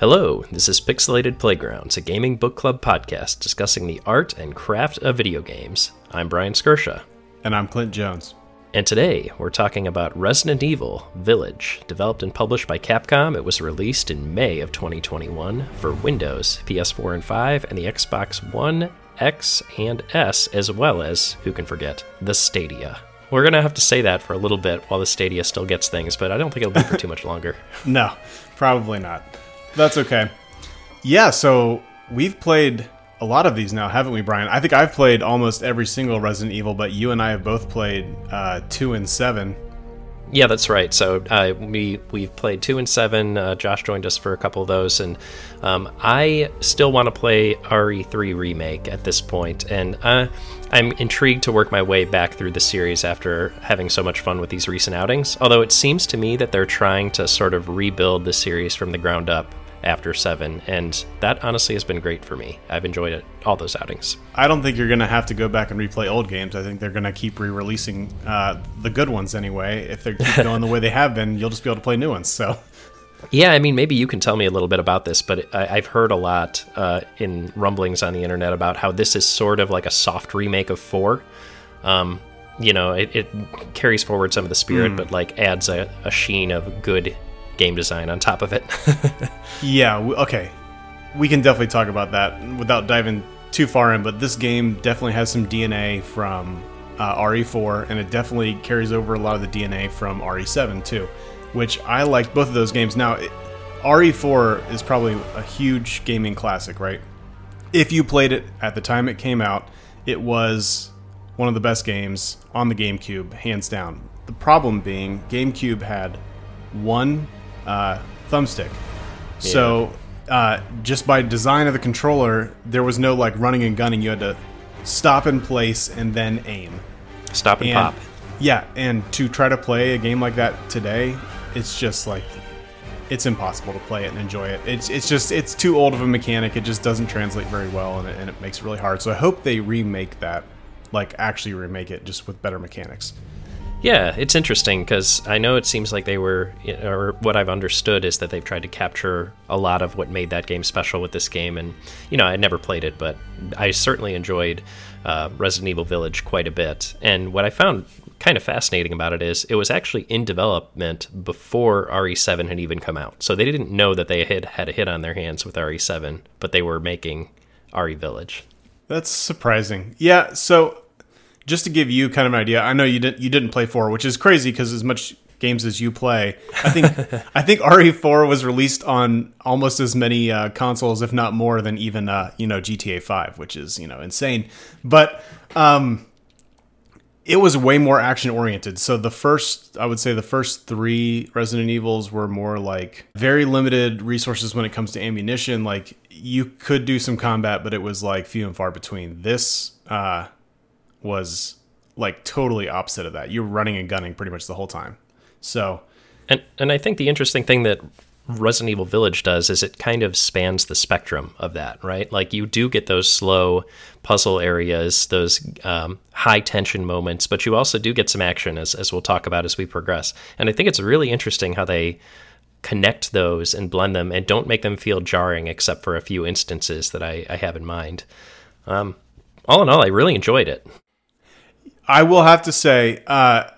Hello, this is Pixelated Playgrounds, a gaming book club podcast discussing the art and craft of video games. I'm Brian Skirsha. And I'm Clint Jones. And today we're talking about Resident Evil Village. Developed and published by Capcom, it was released in May of 2021 for Windows, PS4 and 5, and the Xbox One, X, and S, as well as, who can forget, the Stadia. We're going to have to say that for a little bit while the Stadia still gets things, but I don't think it'll be for too much longer. no, probably not. That's okay. Yeah, so we've played a lot of these now, haven't we, Brian? I think I've played almost every single Resident Evil, but you and I have both played uh, 2 and 7. Yeah, that's right. So uh, we we've played two and seven. Uh, Josh joined us for a couple of those, and um, I still want to play RE3 remake at this point, and uh, I'm intrigued to work my way back through the series after having so much fun with these recent outings. Although it seems to me that they're trying to sort of rebuild the series from the ground up after seven, and that honestly has been great for me. I've enjoyed it all those outings. I don't think you're going to have to go back and replay old games. I think they're going to keep re-releasing uh, the good ones anyway. If they keep going the way they have been, you'll just be able to play new ones. So. Yeah, I mean, maybe you can tell me a little bit about this, but I, have heard a lot uh, in rumblings on the internet about how this is sort of like a soft remake of four. Um, you know, it, it, carries forward some of the spirit, mm. but like adds a, a sheen of good game design on top of it. yeah, okay. We can definitely talk about that without diving too far in, but this game definitely has some DNA from uh, RE4, and it definitely carries over a lot of the DNA from RE7 too, which I like both of those games. Now, it, RE4 is probably a huge gaming classic, right? If you played it at the time it came out, it was one of the best games on the GameCube, hands down. The problem being, GameCube had one uh, thumbstick. Yeah. So uh, just by design of the controller, there was no like running and gunning. You had to stop in place and then aim. Stop and, and pop. Yeah, and to try to play a game like that today, it's just like it's impossible to play it and enjoy it. It's it's just it's too old of a mechanic. It just doesn't translate very well, and it, and it makes it really hard. So I hope they remake that, like actually remake it, just with better mechanics. Yeah, it's interesting because I know it seems like they were, or what I've understood is that they've tried to capture a lot of what made that game special with this game. And, you know, I never played it, but I certainly enjoyed uh, Resident Evil Village quite a bit. And what I found kind of fascinating about it is it was actually in development before RE7 had even come out. So they didn't know that they had had a hit on their hands with RE7, but they were making RE Village. That's surprising. Yeah, so just to give you kind of an idea, I know you didn't you didn't play four, which is crazy because as much games as you play, I think I think RE4 was released on almost as many uh, consoles, if not more, than even uh, you know GTA 5, which is you know insane. But um, it was way more action oriented. So the first, I would say, the first three Resident Evils were more like very limited resources when it comes to ammunition. Like you could do some combat, but it was like few and far between. This. Uh, was like totally opposite of that. You're running and gunning pretty much the whole time. So, and and I think the interesting thing that Resident Evil Village does is it kind of spans the spectrum of that, right? Like you do get those slow puzzle areas, those um, high tension moments, but you also do get some action, as as we'll talk about as we progress. And I think it's really interesting how they connect those and blend them and don't make them feel jarring, except for a few instances that I, I have in mind. Um, all in all, I really enjoyed it. I will have to say, uh,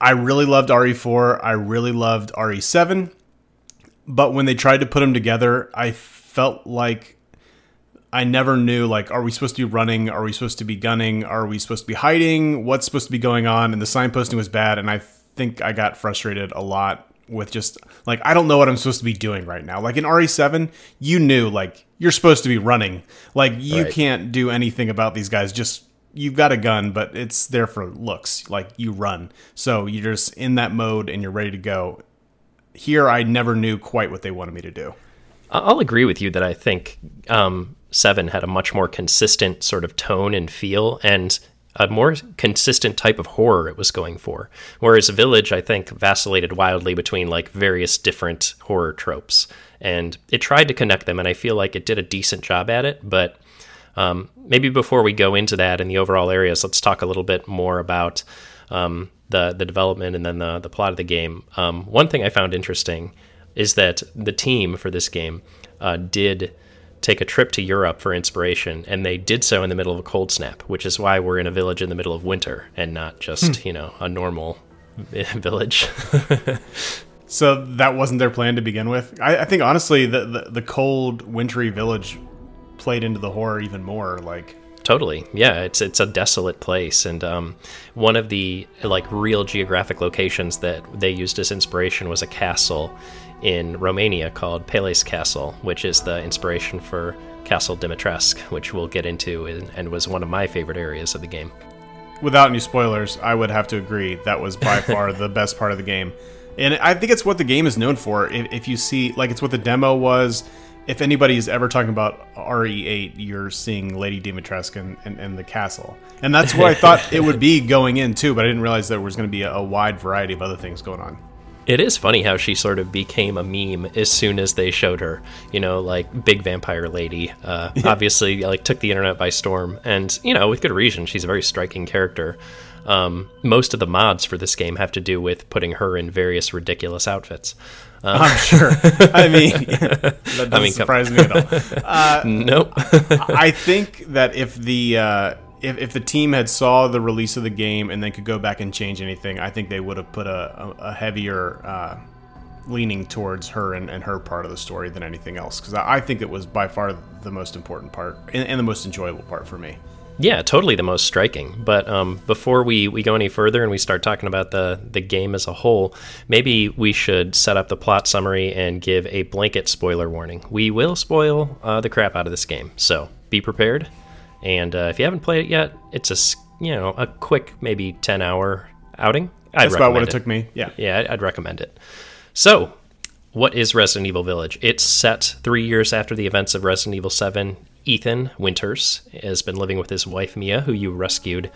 I really loved RE4. I really loved RE7. But when they tried to put them together, I felt like I never knew like, are we supposed to be running? Are we supposed to be gunning? Are we supposed to be hiding? What's supposed to be going on? And the signposting was bad, and I think I got frustrated a lot with just like I don't know what I'm supposed to be doing right now. Like in RE7, you knew like you're supposed to be running. Like you right. can't do anything about these guys. Just you've got a gun, but it's there for looks. Like you run, so you're just in that mode and you're ready to go. Here, I never knew quite what they wanted me to do. I'll agree with you that I think um, Seven had a much more consistent sort of tone and feel, and a more consistent type of horror it was going for. Whereas Village, I think, vacillated wildly between like various different horror tropes, and it tried to connect them, and I feel like it did a decent job at it, but um, maybe before we go into that and the overall areas, let's talk a little bit more about um, the the development and then the the plot of the game. Um, one thing I found interesting is that the team for this game uh, did take a trip to Europe for inspiration, and they did so in the middle of a cold snap, which is why we're in a village in the middle of winter and not just hmm. you know a normal village. so that wasn't their plan to begin with. I, I think honestly, the, the the cold, wintry village played into the horror even more. Like totally. Yeah it's it's a desolate place and um, one of the like real geographic locations that they used as inspiration was a castle in romania called Pele's castle which is the inspiration for castle dimitrescu which we'll get into and, and was one of my favorite areas of the game. Without any spoilers i would have to agree that was by far the best part of the game. And i think it's what the game is known for. If, if you see like it's what the demo was if anybody is ever talking about RE8, you're seeing Lady Dimitrescu and, and, and, the castle. And that's what I thought it would be going in, too, but I didn't realize there was going to be a, a, wide variety of other things going on. It is funny how she sort of became a meme as soon as they showed her. You know, like big vampire lady. Uh, obviously, like took the internet by storm, and you know, with good reason. She's a very striking character. Um, most of the mods for this game have to do with putting her in various ridiculous outfits. Uh, I'm sure. I mean, that doesn't I mean, surprise me at all. Uh, nope. I think that if the uh, if, if the team had saw the release of the game and then could go back and change anything, I think they would have put a, a, a heavier uh, leaning towards her and, and, her part of the story than anything else. Because I, I, think it was by far the most important part and, and the most enjoyable part for me. Yeah, totally the most striking. But um, before we, we go any further and we start talking about the, the game as a whole, maybe we should set up the plot summary and give a blanket spoiler warning. We will spoil uh, the crap out of this game, so be prepared. And uh, if you haven't played it yet, it's a you know a quick maybe ten hour outing. I'd That's about what it, it took me. Yeah, yeah, I'd recommend it. So, what is Resident Evil Village? It's set three years after the events of Resident Evil 7 Ethan Winters has been living with his wife Mia, who you rescued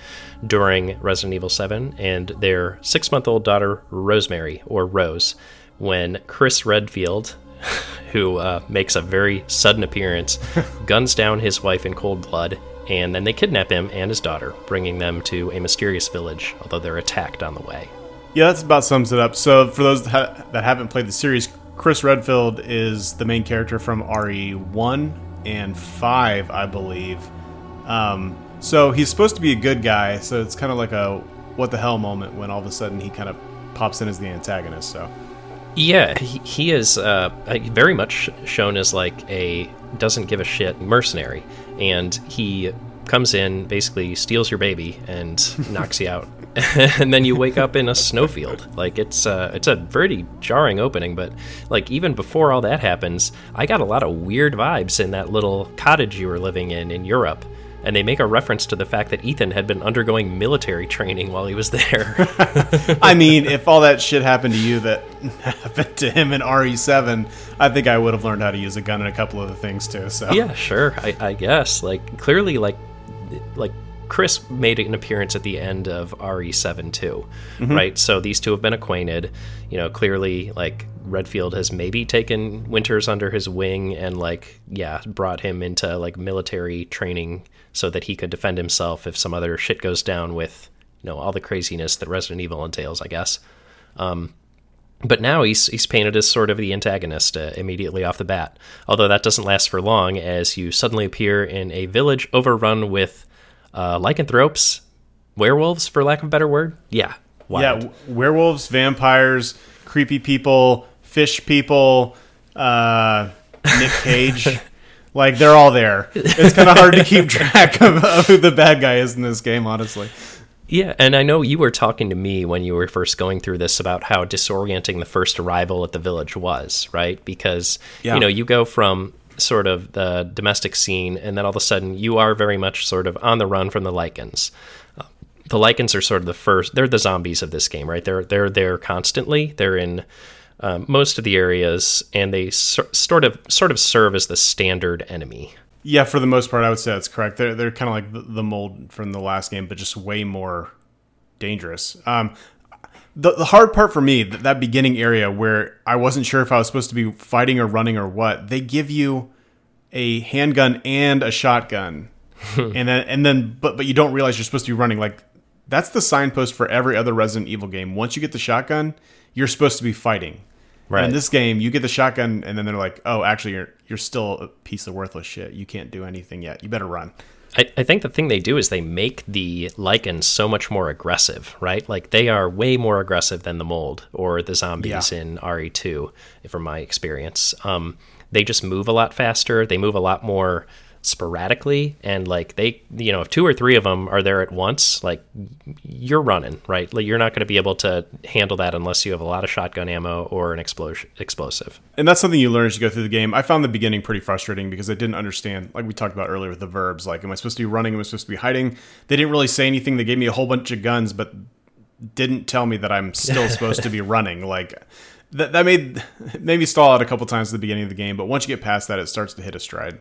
during Resident Evil 7, and their six month old daughter Rosemary, or Rose, when Chris Redfield, who uh, makes a very sudden appearance, guns down his wife in cold blood, and then they kidnap him and his daughter, bringing them to a mysterious village, although they're attacked on the way. Yeah, that's about sums it up. So, for those that, ha- that haven't played the series, Chris Redfield is the main character from RE1, and five, I believe. Um, so he's supposed to be a good guy. So it's kind of like a what the hell moment when all of a sudden he kind of pops in as the antagonist. So yeah, he, he is uh, very much shown as like a doesn't give a shit mercenary, and he comes in, basically steals your baby and knocks you out, and then you wake up in a snowfield. Like it's uh, it's a pretty jarring opening, but like even before all that happens, I got a lot of weird vibes in that little cottage you were living in in Europe. And they make a reference to the fact that Ethan had been undergoing military training while he was there. I mean, if all that shit happened to you that happened to him in RE7, I think I would have learned how to use a gun and a couple of other things too. So yeah, sure, I, I guess. Like clearly, like like Chris made an appearance at the end of RE7 too, mm-hmm. right? So these two have been acquainted. You know, clearly, like Redfield has maybe taken Winters under his wing and, like, yeah, brought him into like military training so that he could defend himself if some other shit goes down with, you know, all the craziness that Resident Evil entails, I guess. Um, but now he's he's painted as sort of the antagonist uh, immediately off the bat. Although that doesn't last for long, as you suddenly appear in a village overrun with uh, lycanthropes, werewolves, for lack of a better word. Yeah, wild. yeah, werewolves, vampires, creepy people, fish people, uh, Nick Cage. like they're all there. It's kind of hard to keep track of, of who the bad guy is in this game, honestly. Yeah, and I know you were talking to me when you were first going through this about how disorienting the first arrival at the village was, right? Because yeah. you know, you go from sort of the domestic scene and then all of a sudden you are very much sort of on the run from the Lycans. Uh, the Lycans are sort of the first they're the zombies of this game, right? They're they're there constantly. They're in um, most of the areas and they so, sort of sort of serve as the standard enemy yeah, for the most part, I would say that's correct. They're they're kind of like the, the, mold from the last game, but just way more dangerous. Um, the the hard part for me that, that beginning area where I wasn't sure if I was supposed to be fighting or running or what. They give you a handgun and a shotgun, and then and then but but you don't realize you're supposed to be running. Like that's the signpost for every other Resident Evil game. Once you get the shotgun, you're supposed to be fighting. Right. In this game, you get the shotgun, and then they're like, "Oh, actually, you're you're still a piece of worthless shit. You can't do anything yet. You better run." I, I think the thing they do is they make the Lycans so much more aggressive, right? Like they are way more aggressive than the mold or the zombies Yeah. in RE2, from my experience. Um, they just move a lot faster. They move a lot more sporadically, and like they, you know, if two or three of them are there at once, like you're running, right? Like you're not going to be able to handle that unless you have a lot of shotgun ammo or an explosion explosive. And that's something you learn as you go through the game. I found the beginning pretty frustrating because I didn't understand, like we talked about earlier with the verbs. Like, am I supposed to be running? Am I supposed to be hiding? They didn't really say anything. They gave me a whole bunch of guns, but didn't tell me that I'm still supposed to be running. Like, that, that made made me stall out a couple times at the beginning of the game. But once you get past that, it starts to hit a stride.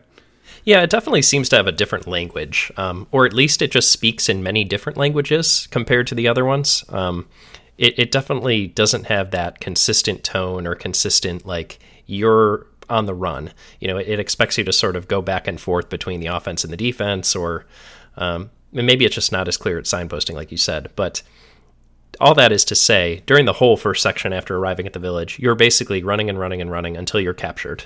Yeah, it definitely seems to have a different language, um, or at least it just speaks in many different languages compared to the other ones. Um, it, it definitely doesn't have that consistent tone or consistent, like, you're on the run. You know, it, it expects you to sort of go back and forth between the offense and the defense, or um, maybe it's just not as clear at signposting, like you said. But all that is to say, during the whole first section after arriving at the village, you're basically running and running and running until you're captured,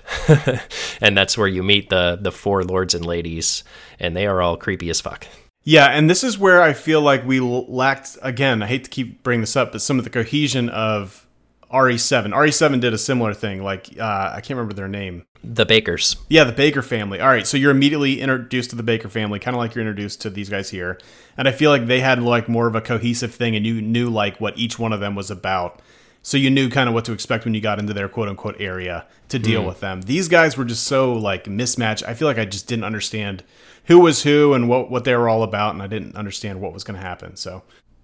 and that's where you meet the the four lords and ladies, and they are all creepy as fuck. Yeah, and this is where I feel like we lacked again. I hate to keep bringing this up, but some of the cohesion of RE7. RE7 did a similar thing. Like uh, I can't remember their name. The Bakers. Yeah, the Baker family. All right, so you're immediately introduced to the Baker family, kind of like you're introduced to these guys here. And I feel like they had like more of a cohesive thing, and you knew like what each one of them was about. So you knew kind of what to expect when you got into their quote unquote area to deal hmm. with them. These guys were just so like mismatched. I feel like I just didn't understand who was who and what what they were all about, and I didn't understand what was going to happen. So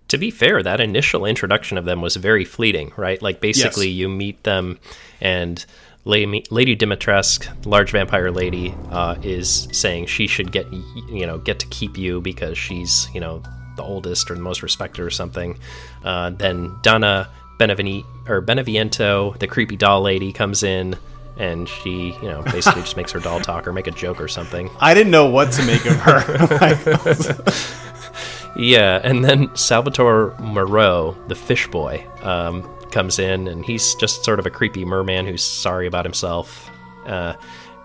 to be fair, that initial introduction of them was very fleeting, right? Like basically, Yes. you meet them, and Lady, Lady Dimitrescu, large vampire lady, uh, is saying she should get you know get to keep you because she's you know the oldest or the most respected or something. Uh, then Donna Beneveni- or Beneviento, the creepy doll lady, comes in. And she, you know, basically just makes her doll talk or make a joke or something. I didn't know what to make of her. Yeah, and then Salvatore Moreau, the fish boy, um, comes in, and he's just sort of a creepy merman who's sorry about himself. Uh,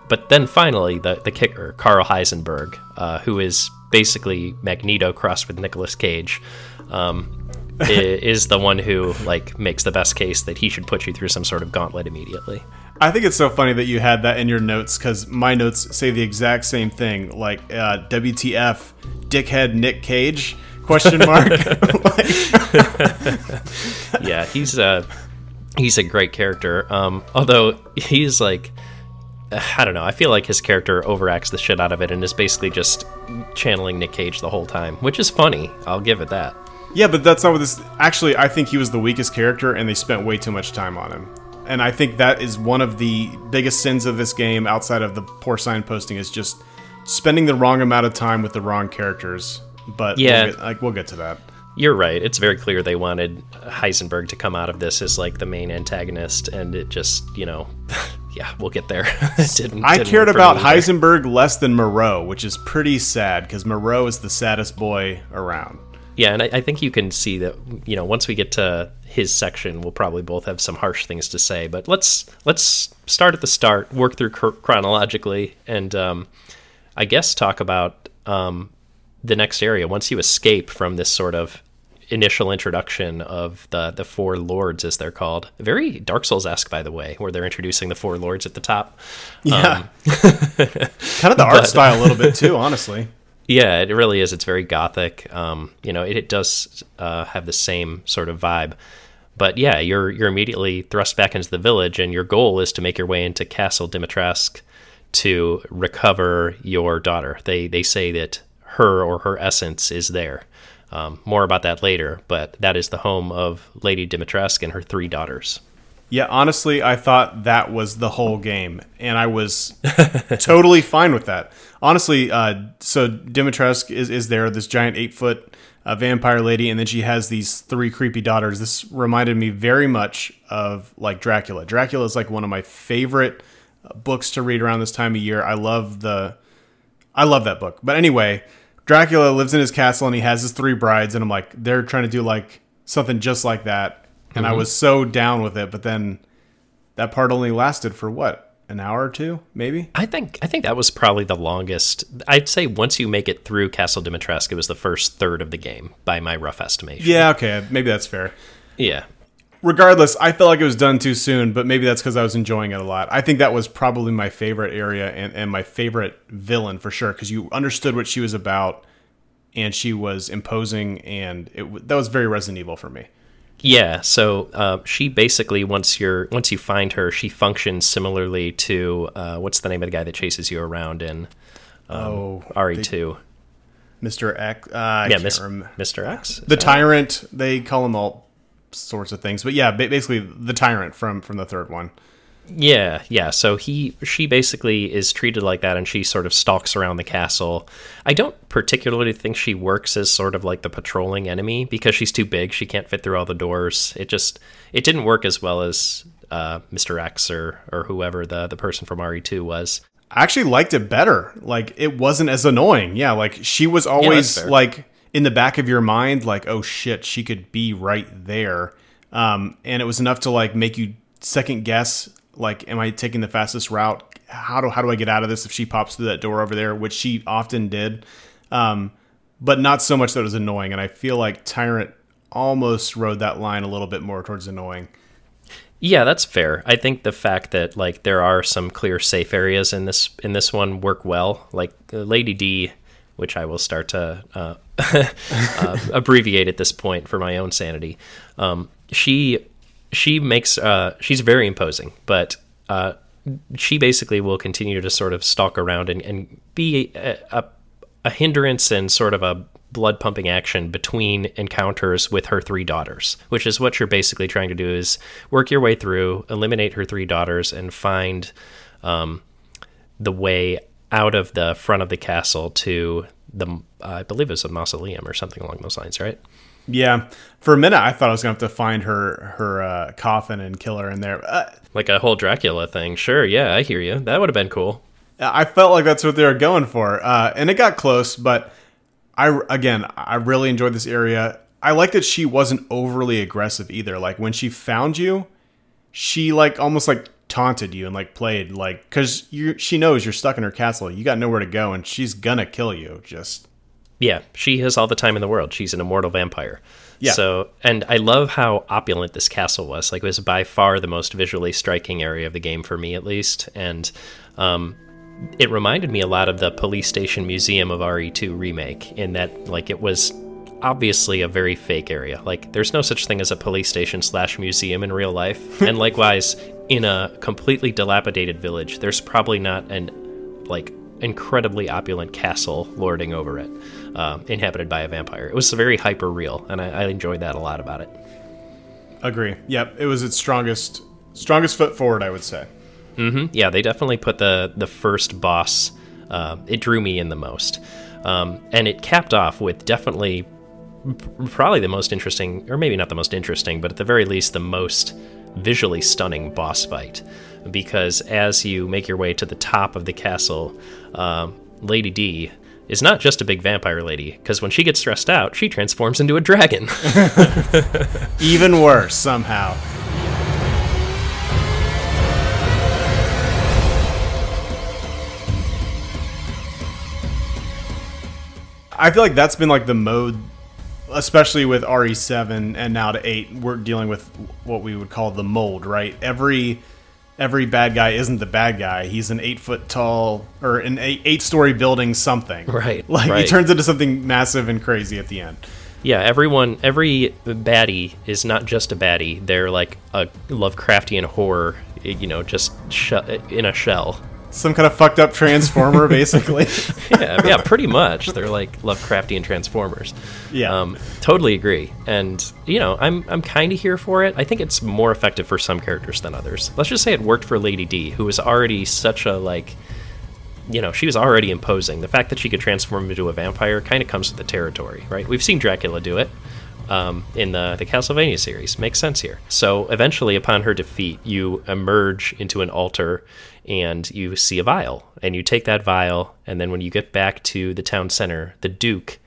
but then finally, the the kicker, Carl Heisenberg, uh, who is basically Magneto crossed with Nicolas Cage, um, is the one who like makes the best case that he should put you through some sort of gauntlet immediately. I think it's so funny that you had that in your notes because my notes say the exact same thing. Like uh, WTF, dickhead Nick Cage? Question mark. Yeah, he's a he's a great character. Um, although he's like, I don't know. I feel like his character overacts the shit out of it and is basically just channeling Nick Cage the whole time, which is funny. I'll give it that. yeah, but that's not what this. Actually, I think he was the weakest character, and they spent way too much time on him. And I think that is one of the biggest sins of this game, outside of the poor signposting, is just spending the wrong amount of time with the wrong characters. But Yeah. we'll get, like we'll get to that. You're right. It's very clear they wanted Heisenberg to come out of this as like the main antagonist, and it just, you know, yeah, we'll get there. it didn't. I didn't cared about. Heisenberg less than Moreau, which is pretty sad because Moreau is the saddest boy around. Yeah, and I, I think you can see that you know once we get to his section, we'll probably both have some harsh things to say. But let's let's start at the start, work through chronologically, and um, I guess talk about um, the next area. Once you escape from this sort of initial introduction of the the four lords, as they're called, very Dark Souls esque, by the way, where they're introducing the four lords at the top. Yeah. kind of the art style a little bit too, honestly. Yeah, it really is. It's very gothic. Um, you know, it, it does uh, have the same sort of vibe. But yeah, you're you're immediately thrust back into the village, and your goal is to make your way into Castle Dimitrescu to recover your daughter. They they say that her or her essence is there. Um, more about that later, but that is the home of Lady Dimitrescu and her three daughters. Yeah, honestly, I thought that was the whole game, and I was totally fine with that. Honestly, uh, so Dimitrescu is, is there, this giant eight foot uh, vampire lady, and then she has these three creepy daughters. This reminded me very much of like Dracula. Dracula is like one of my favorite uh, books to read around this time of year. I love the, I love that book. But anyway, Dracula lives in his castle and he has his three brides, and I'm like, they're trying to do like something just like that, and I mm-hmm. was so down with it. But then that part only lasted for what an hour or two, maybe. I think I think that was probably the longest. I'd say once you make it through Castle Dimitrescu, it was the first third of the game by my rough estimation. Yeah, okay, maybe that's fair. Yeah. Regardless, I felt like it was done too soon, but maybe that's because I was enjoying it a lot. I think that was probably my favorite area and, and my favorite villain for sure, because you understood what she was about, and she was imposing, and it that was very Resident Evil for me. Yeah, so uh, she basically once you're once you find her, she functions similarly to uh, what's the name of the guy that chases you around in um, Oh, RE two? Mr. X. Uh, Yeah, can't Mis- rem- Mr. X. The tyrant. They call him all sorts of things, but yeah, basically the tyrant from from the third one. Yeah, yeah. So he, she basically is treated like that, and she sort of stalks around the castle. I don't particularly think she works as sort of like the patrolling enemy because she's too big. She can't fit through all the doors. It just, it didn't work as well as uh, Mr. X or or whoever the the person from RE2 was. I actually liked it better. Like it wasn't as annoying. Yeah, like she was always fair. like in the back of your mind, like oh shit, she could be right there. Um, and it was enough to like make you second guess. Like, am I taking the fastest route? How do how do I get out of this if she pops through that door over there, which she often did. Um, but not so much that it was annoying. And I feel like Tyrant almost rode that line a little bit more towards annoying. Yeah, that's fair. I think the fact that like there are some clear safe areas in this in this one work well. Like uh, Lady D, which I will start to uh, uh, abbreviate at this point for my own sanity. Um, she she makes uh, she's very imposing, but uh, she basically will continue to sort of stalk around and, and be a, a, a hindrance and sort of a blood pumping action between encounters with her three daughters, which is what you're basically trying to do is work your way through, eliminate her three daughters, and find um, the way out of the front of the castle to the uh, I believe it was a mausoleum or something along those lines, right? Yeah, for a minute I thought I was gonna have to find her her uh, coffin and kill her in there. Uh, Like a whole Dracula thing. Sure, yeah, I hear you. That would have been cool. I felt like that's what they were going for, uh, and it got close. But I again, I really enjoyed this area. I like that she wasn't overly aggressive either. Like when she found you, she like almost like taunted you and like played like because you she knows you're stuck in her castle. You got nowhere to go, and she's gonna kill you. Just Yeah, she has all the time in the world. She's an immortal vampire. Yeah. So, and I love how opulent this castle was. Like, it was by far the most visually striking area of the game for me, at least. And um, it reminded me a lot of the police station museum of RE2 remake, in that, like, it was obviously a very fake area. Like, there's no such thing as a police station slash museum in real life. and likewise, in a completely dilapidated village, there's probably not an like incredibly opulent castle lording over it, um, inhabited by a vampire. It was very hyper real, and I, I enjoyed that a lot about it. agree. Yep, it was its strongest strongest foot forward. I would say. hmm Yeah, they definitely put the the first boss. Uh, it drew me in the most, um, and it capped off with definitely probably the most interesting, or maybe not the most interesting, but at the very least the most visually stunning boss fight. Because as you make your way to the top of the castle, um, Lady D is not just a big vampire lady, because when she gets stressed out, she transforms into a dragon. Even worse somehow. I feel like that's been like the mode, especially with RE7 and now to 8. We're dealing with what we would call the mold, right? Every every bad guy isn't the bad guy. He's an eight foot tall or an eight, eight story building something. Right, Like he turns into something massive and crazy at the end. Yeah, everyone, every baddie is not just a baddie. They're like a Lovecraftian horror, you know, just sh- in a shell. Some kind of fucked up transformer, basically. Yeah, yeah, pretty much. They're like Lovecraftian transformers. Yeah. um, totally agree. And you know, I'm I'm kind of here for it. I think it's more effective for some characters than others. Let's just say it worked for Lady D, who was already such a like. You know, she was already imposing. The fact that she could transform into a vampire kind of comes with the territory, right? We've seen Dracula do it. um, in the, the Castlevania series. Makes sense here. So eventually, upon her defeat, you emerge into an altar and you see a vial. And you take that vial, and then when you get back to the town center, the Duke,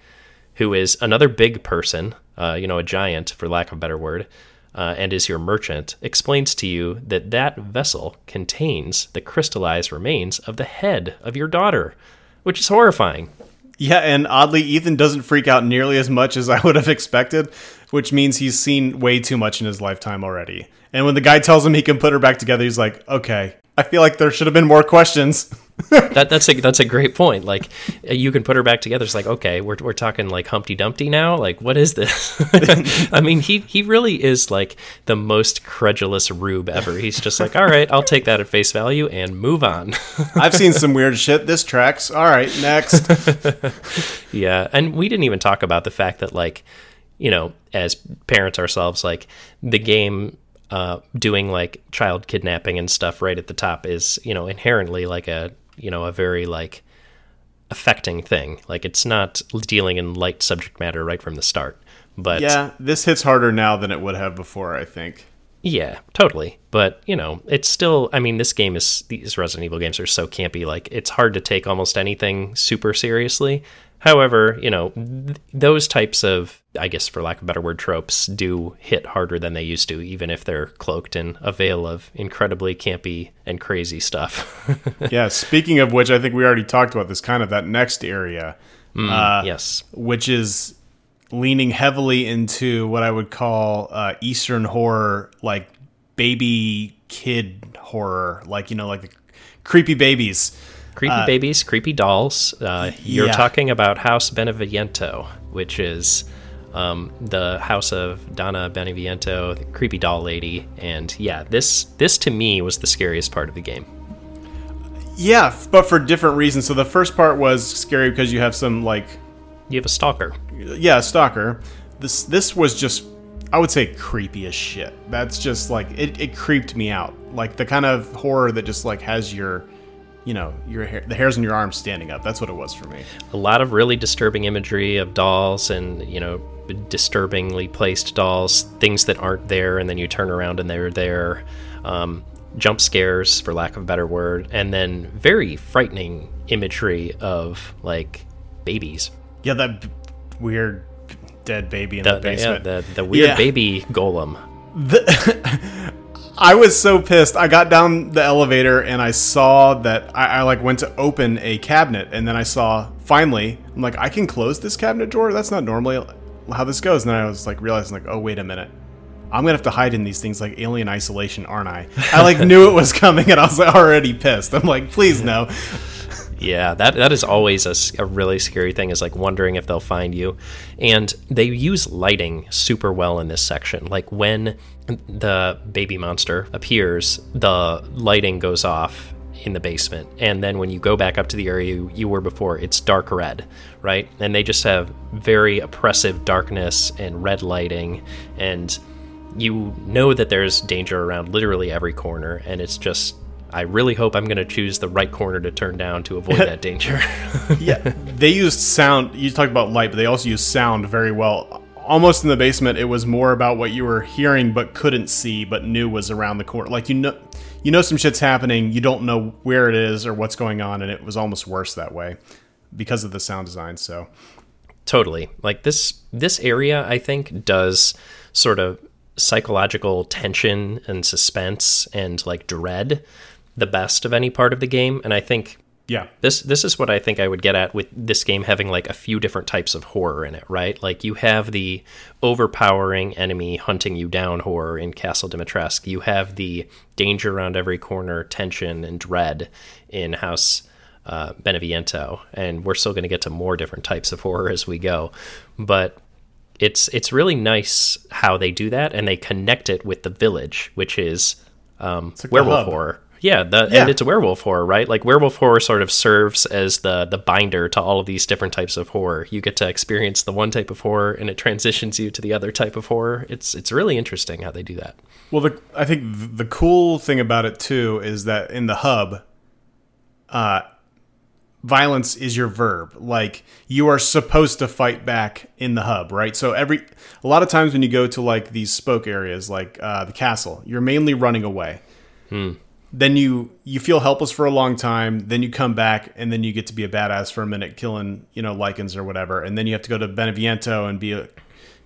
who is another big person, uh, you know, a giant, for lack of a better word, uh, and is your merchant, explains to you that that vessel contains the crystallized remains of the head of your daughter, which is horrifying. Yeah, and oddly, Ethan doesn't freak out nearly as much as I would have expected, which means he's seen way too much in his lifetime already. And when the guy tells him he can put her back together, he's like, okay. I feel like there should have been more questions. that that's a that's a great point. Like uh, you can put her back together. It's like okay, we're we're talking like Humpty Dumpty now. Like what is this? I mean, he he really is like the most credulous rube ever. He's just like, all right, I'll take that at face value and move on. I've seen some weird shit. This tracks. All right, next. yeah, and we didn't even talk about the fact that like you know, as parents ourselves, like the game uh, doing like child kidnapping and stuff right at the top is you know inherently like a you know a very like affecting thing. Like it's not dealing in light subject matter right from the start but yeah this hits harder now than it would have before i think. Yeah totally. But you know it's still i mean this game is these resident evil games are so campy. Like it's hard to take almost anything super seriously However, you know, th- those types of, I guess for lack of a better word, tropes do hit harder than they used to, even if they're cloaked in a veil of incredibly campy and crazy stuff. yeah, speaking of which, I think we already talked about this kind of that next area. Mm, uh, yes. Which is leaning heavily into what I would call uh, Eastern horror, like baby kid horror, like, you know, like the creepy babies. Creepy uh, babies, creepy dolls. Uh, you're yeah. talking about House Beneviento, which is um, the house of Donna Beneviento, the creepy doll lady. And yeah, this this to me was the scariest part of the game. Yeah, but for different reasons. So the first part was scary because you have some like you have a stalker. Yeah, a stalker. This this was just I would say creepy as shit. That's just like it, it creeped me out. Like the kind of horror that just like has your you know your hair, the hairs on your arms standing up. That's what it was for me. A lot of really disturbing imagery of dolls and you know disturbingly placed dolls, things that aren't there, and then you turn around and they're there. Um, jump scares, for lack of a better word, and then very frightening imagery of like babies. Yeah, that weird dead baby in the, the basement. Yeah, the, the weird yeah. baby golem. The I was so pissed. I got down the elevator and I saw that I, I, like went to open a cabinet and then I saw finally I'm like I can close this cabinet door. That's not normally how this goes. And then I was like realizing like oh wait a minute. I'm gonna have to hide in these things like alien isolation, aren't I? I like knew it was coming and I was like, already pissed. I'm like, please no. Yeah, that that is always a, a, really scary thing. Is like wondering if they'll find you, and they use lighting super well in this section. Like when the baby monster appears, the lighting goes off in the basement, and then when you go back up to the area you, you were before, it's dark red, right? And they just have very oppressive darkness and red lighting, and you know that there's danger around literally every corner, and it's just I really hope I'm going to choose the right corner to turn down to avoid that danger. yeah, they used sound. You talked about light, but they also used sound very well. Almost in the basement, it was more about what you were hearing but couldn't see, but knew was around the corner. Like you know, you know some shit's happening. You don't know where it is or what's going on, and it was almost worse that way because of the sound design. So totally, like this this area, I think does sort of psychological tension and suspense and like dread the best of any part of the game. And I think yeah. This this is what I think I would get at with this game having like a few different types of horror in it, right? Like you have the overpowering enemy hunting you down horror in Castle Dimitrescu. You have the danger around every corner, tension and dread in House uh, Beneviento, and we're still going to get to more different types of horror as we go. But it's it's really nice how they do that, and they connect it with the village, which is um, like werewolf horror. Yeah, the, yeah, and it's a werewolf horror, right? Like werewolf horror sort of serves as the the binder to all of these different types of horror. You get to experience the one type of horror, and it transitions you to the other type of horror. It's it's really interesting how they do that. Well, the, I think the cool thing about it too is that in the hub, uh, violence is your verb. Like you are supposed to fight back in the hub, right? So every a lot of times when you go to like these spoke areas, like uh, the castle, you're mainly running away. Hmm then you you feel helpless for a long time then you come back and then you get to be a badass for a minute killing you know lycans or whatever and then you have to go to beneviento and be a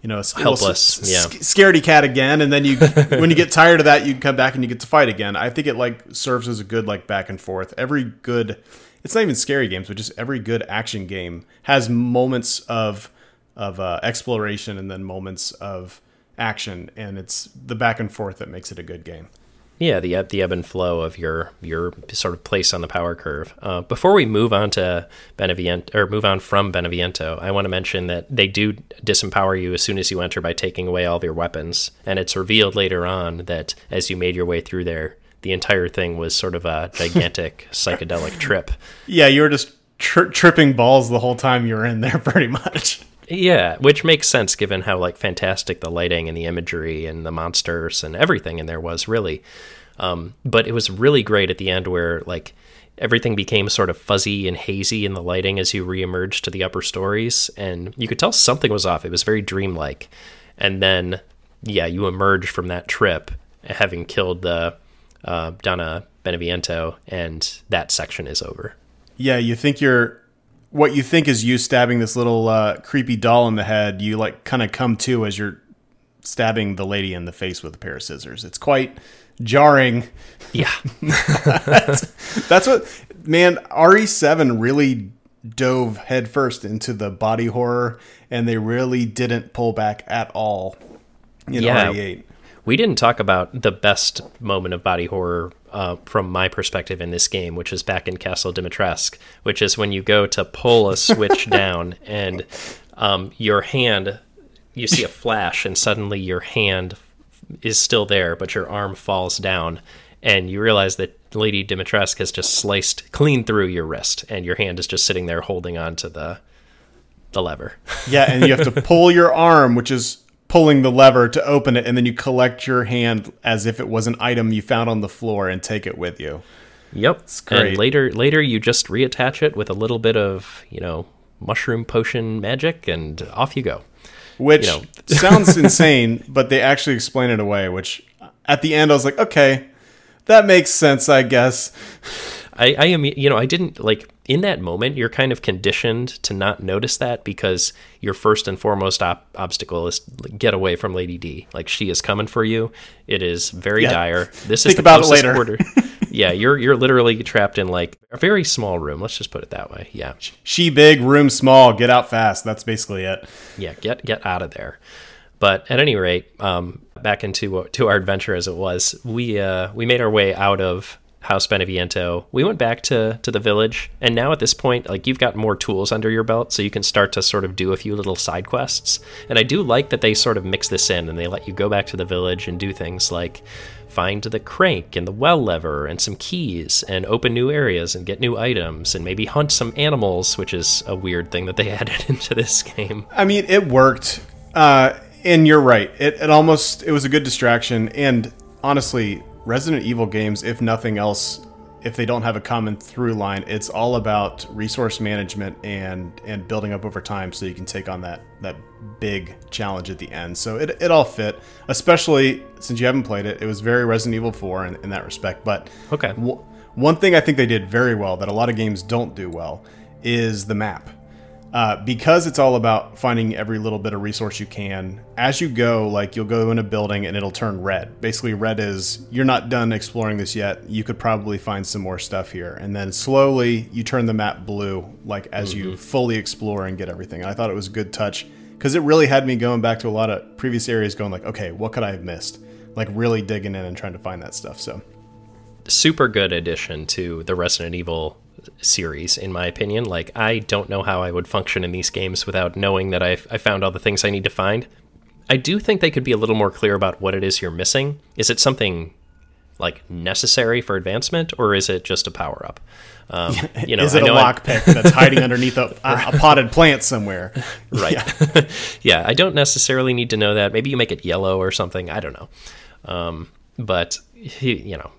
you know, a Helpless, yeah. sc- scaredy cat again, and then you when you get tired of that, you come back and you get to fight again. I think it like serves as a good like back and forth. Every good, it's not even scary games, but just every good action game has moments of of uh, exploration and then moments of action, and it's the back and forth that makes it a good game. Yeah, the ebb, the ebb and flow of your your sort of place on the power curve. Uh, before we move on to Beneviento or move on from Beneviento, I want to mention that they do disempower you as soon as you enter by taking away all of your weapons, and it's revealed later on that as you made your way through there, the entire thing was sort of a gigantic psychedelic trip. Yeah, you were just tri- tripping balls the whole time you were in there, pretty much. Yeah, which makes sense given how like fantastic the lighting and the imagery and the monsters and everything in there was really. Um, but it was really great at the end where like everything became sort of fuzzy and hazy in the lighting as you reemerged to the upper stories, and you could tell something was off. It was very dreamlike, and then yeah, you emerge from that trip having killed the uh, Donna Beneviento, and that section is over. Yeah, you think you're what you think is you stabbing this little uh, creepy doll in the head. You like kind of come to as you're stabbing the lady in the face with a pair of scissors. It's quite jarring. Yeah, That's what man RE7 really dove headfirst into the body horror, and they really didn't pull back at all in Yeah. RE8. We didn't talk about the best moment of body horror uh, from my perspective in this game, which is back in Castle Dimitrescu, which is when you go to pull a switch down and um, your hand, you see a flash, and suddenly your hand is still there, but your arm falls down, and you realize that Lady Dimitrescu has just sliced clean through your wrist, and your hand is just sitting there holding on to the the lever. Yeah, and you have to pull your arm, which is pulling the lever to open it, and then you collect your hand as if it was an item you found on the floor and take it with you. Yep. It's great. And later later you just reattach it with a little bit of, you know, mushroom potion magic and off you go. Which You know. sounds insane, but they actually explain it away. Which at the end, I was like, okay, that makes sense, I guess. I, I am you know, I didn't like in that moment you're kind of conditioned to not notice that because your first and foremost op- obstacle is get away from Lady D. Like she is coming for you. It is very Yeah. dire. This Think is the about it closest later. quarter. yeah, you're you're literally trapped in like a very small room. Let's just put it that way. Yeah. She big, room small, get out fast. That's basically it. yeah, get get out of there. But at any rate, um, back into to our adventure as it was, we uh, we made our way out of House Beneviento. We went back to to the village, and now at this point, like you've got more tools under your belt, so you can start to sort of do a few little side quests. And I do like that they sort of mix this in, and they let you go back to the village and do things like find the crank and the well lever and some keys and open new areas and get new items and maybe hunt some animals, which is a weird thing that they added into this game. I mean, it worked. Uh, and you're right. It, it almost it was a good distraction. And honestly, Resident Evil games, if nothing else, if they don't have a common through line, it's all about resource management and and building up over time so you can take on that that big challenge at the end. So it, it all fit, especially since you haven't played it. It was very Resident Evil 4 in, in that respect. But Okay. w- one thing I think they did very well that a lot of games don't do well is the map. Uh, because it's all about finding every little bit of resource you can. As you go, like you'll go in a building and it'll turn red. Basically, red is you're not done exploring this yet. You could probably find some more stuff here. And then slowly you turn the map blue, like as you fully explore and get everything. And I thought it was a good touch because it really had me going back to a lot of previous areas, going like, okay, what could I have missed? Like really digging in and trying to find that stuff. So super good addition to the Resident Evil series, in my opinion. Like, I don't know how I would function in these games without knowing that I've, I found all the things I need to find. I do think they could be a little more clear about what it is you're missing. Is it something like necessary for advancement, or is it just a power up? Um, you know, is it a lockpick that's hiding underneath a, a, a potted plant somewhere? right Yeah. yeah. i don't necessarily need to know that maybe you make it yellow or something i don't know um, but you know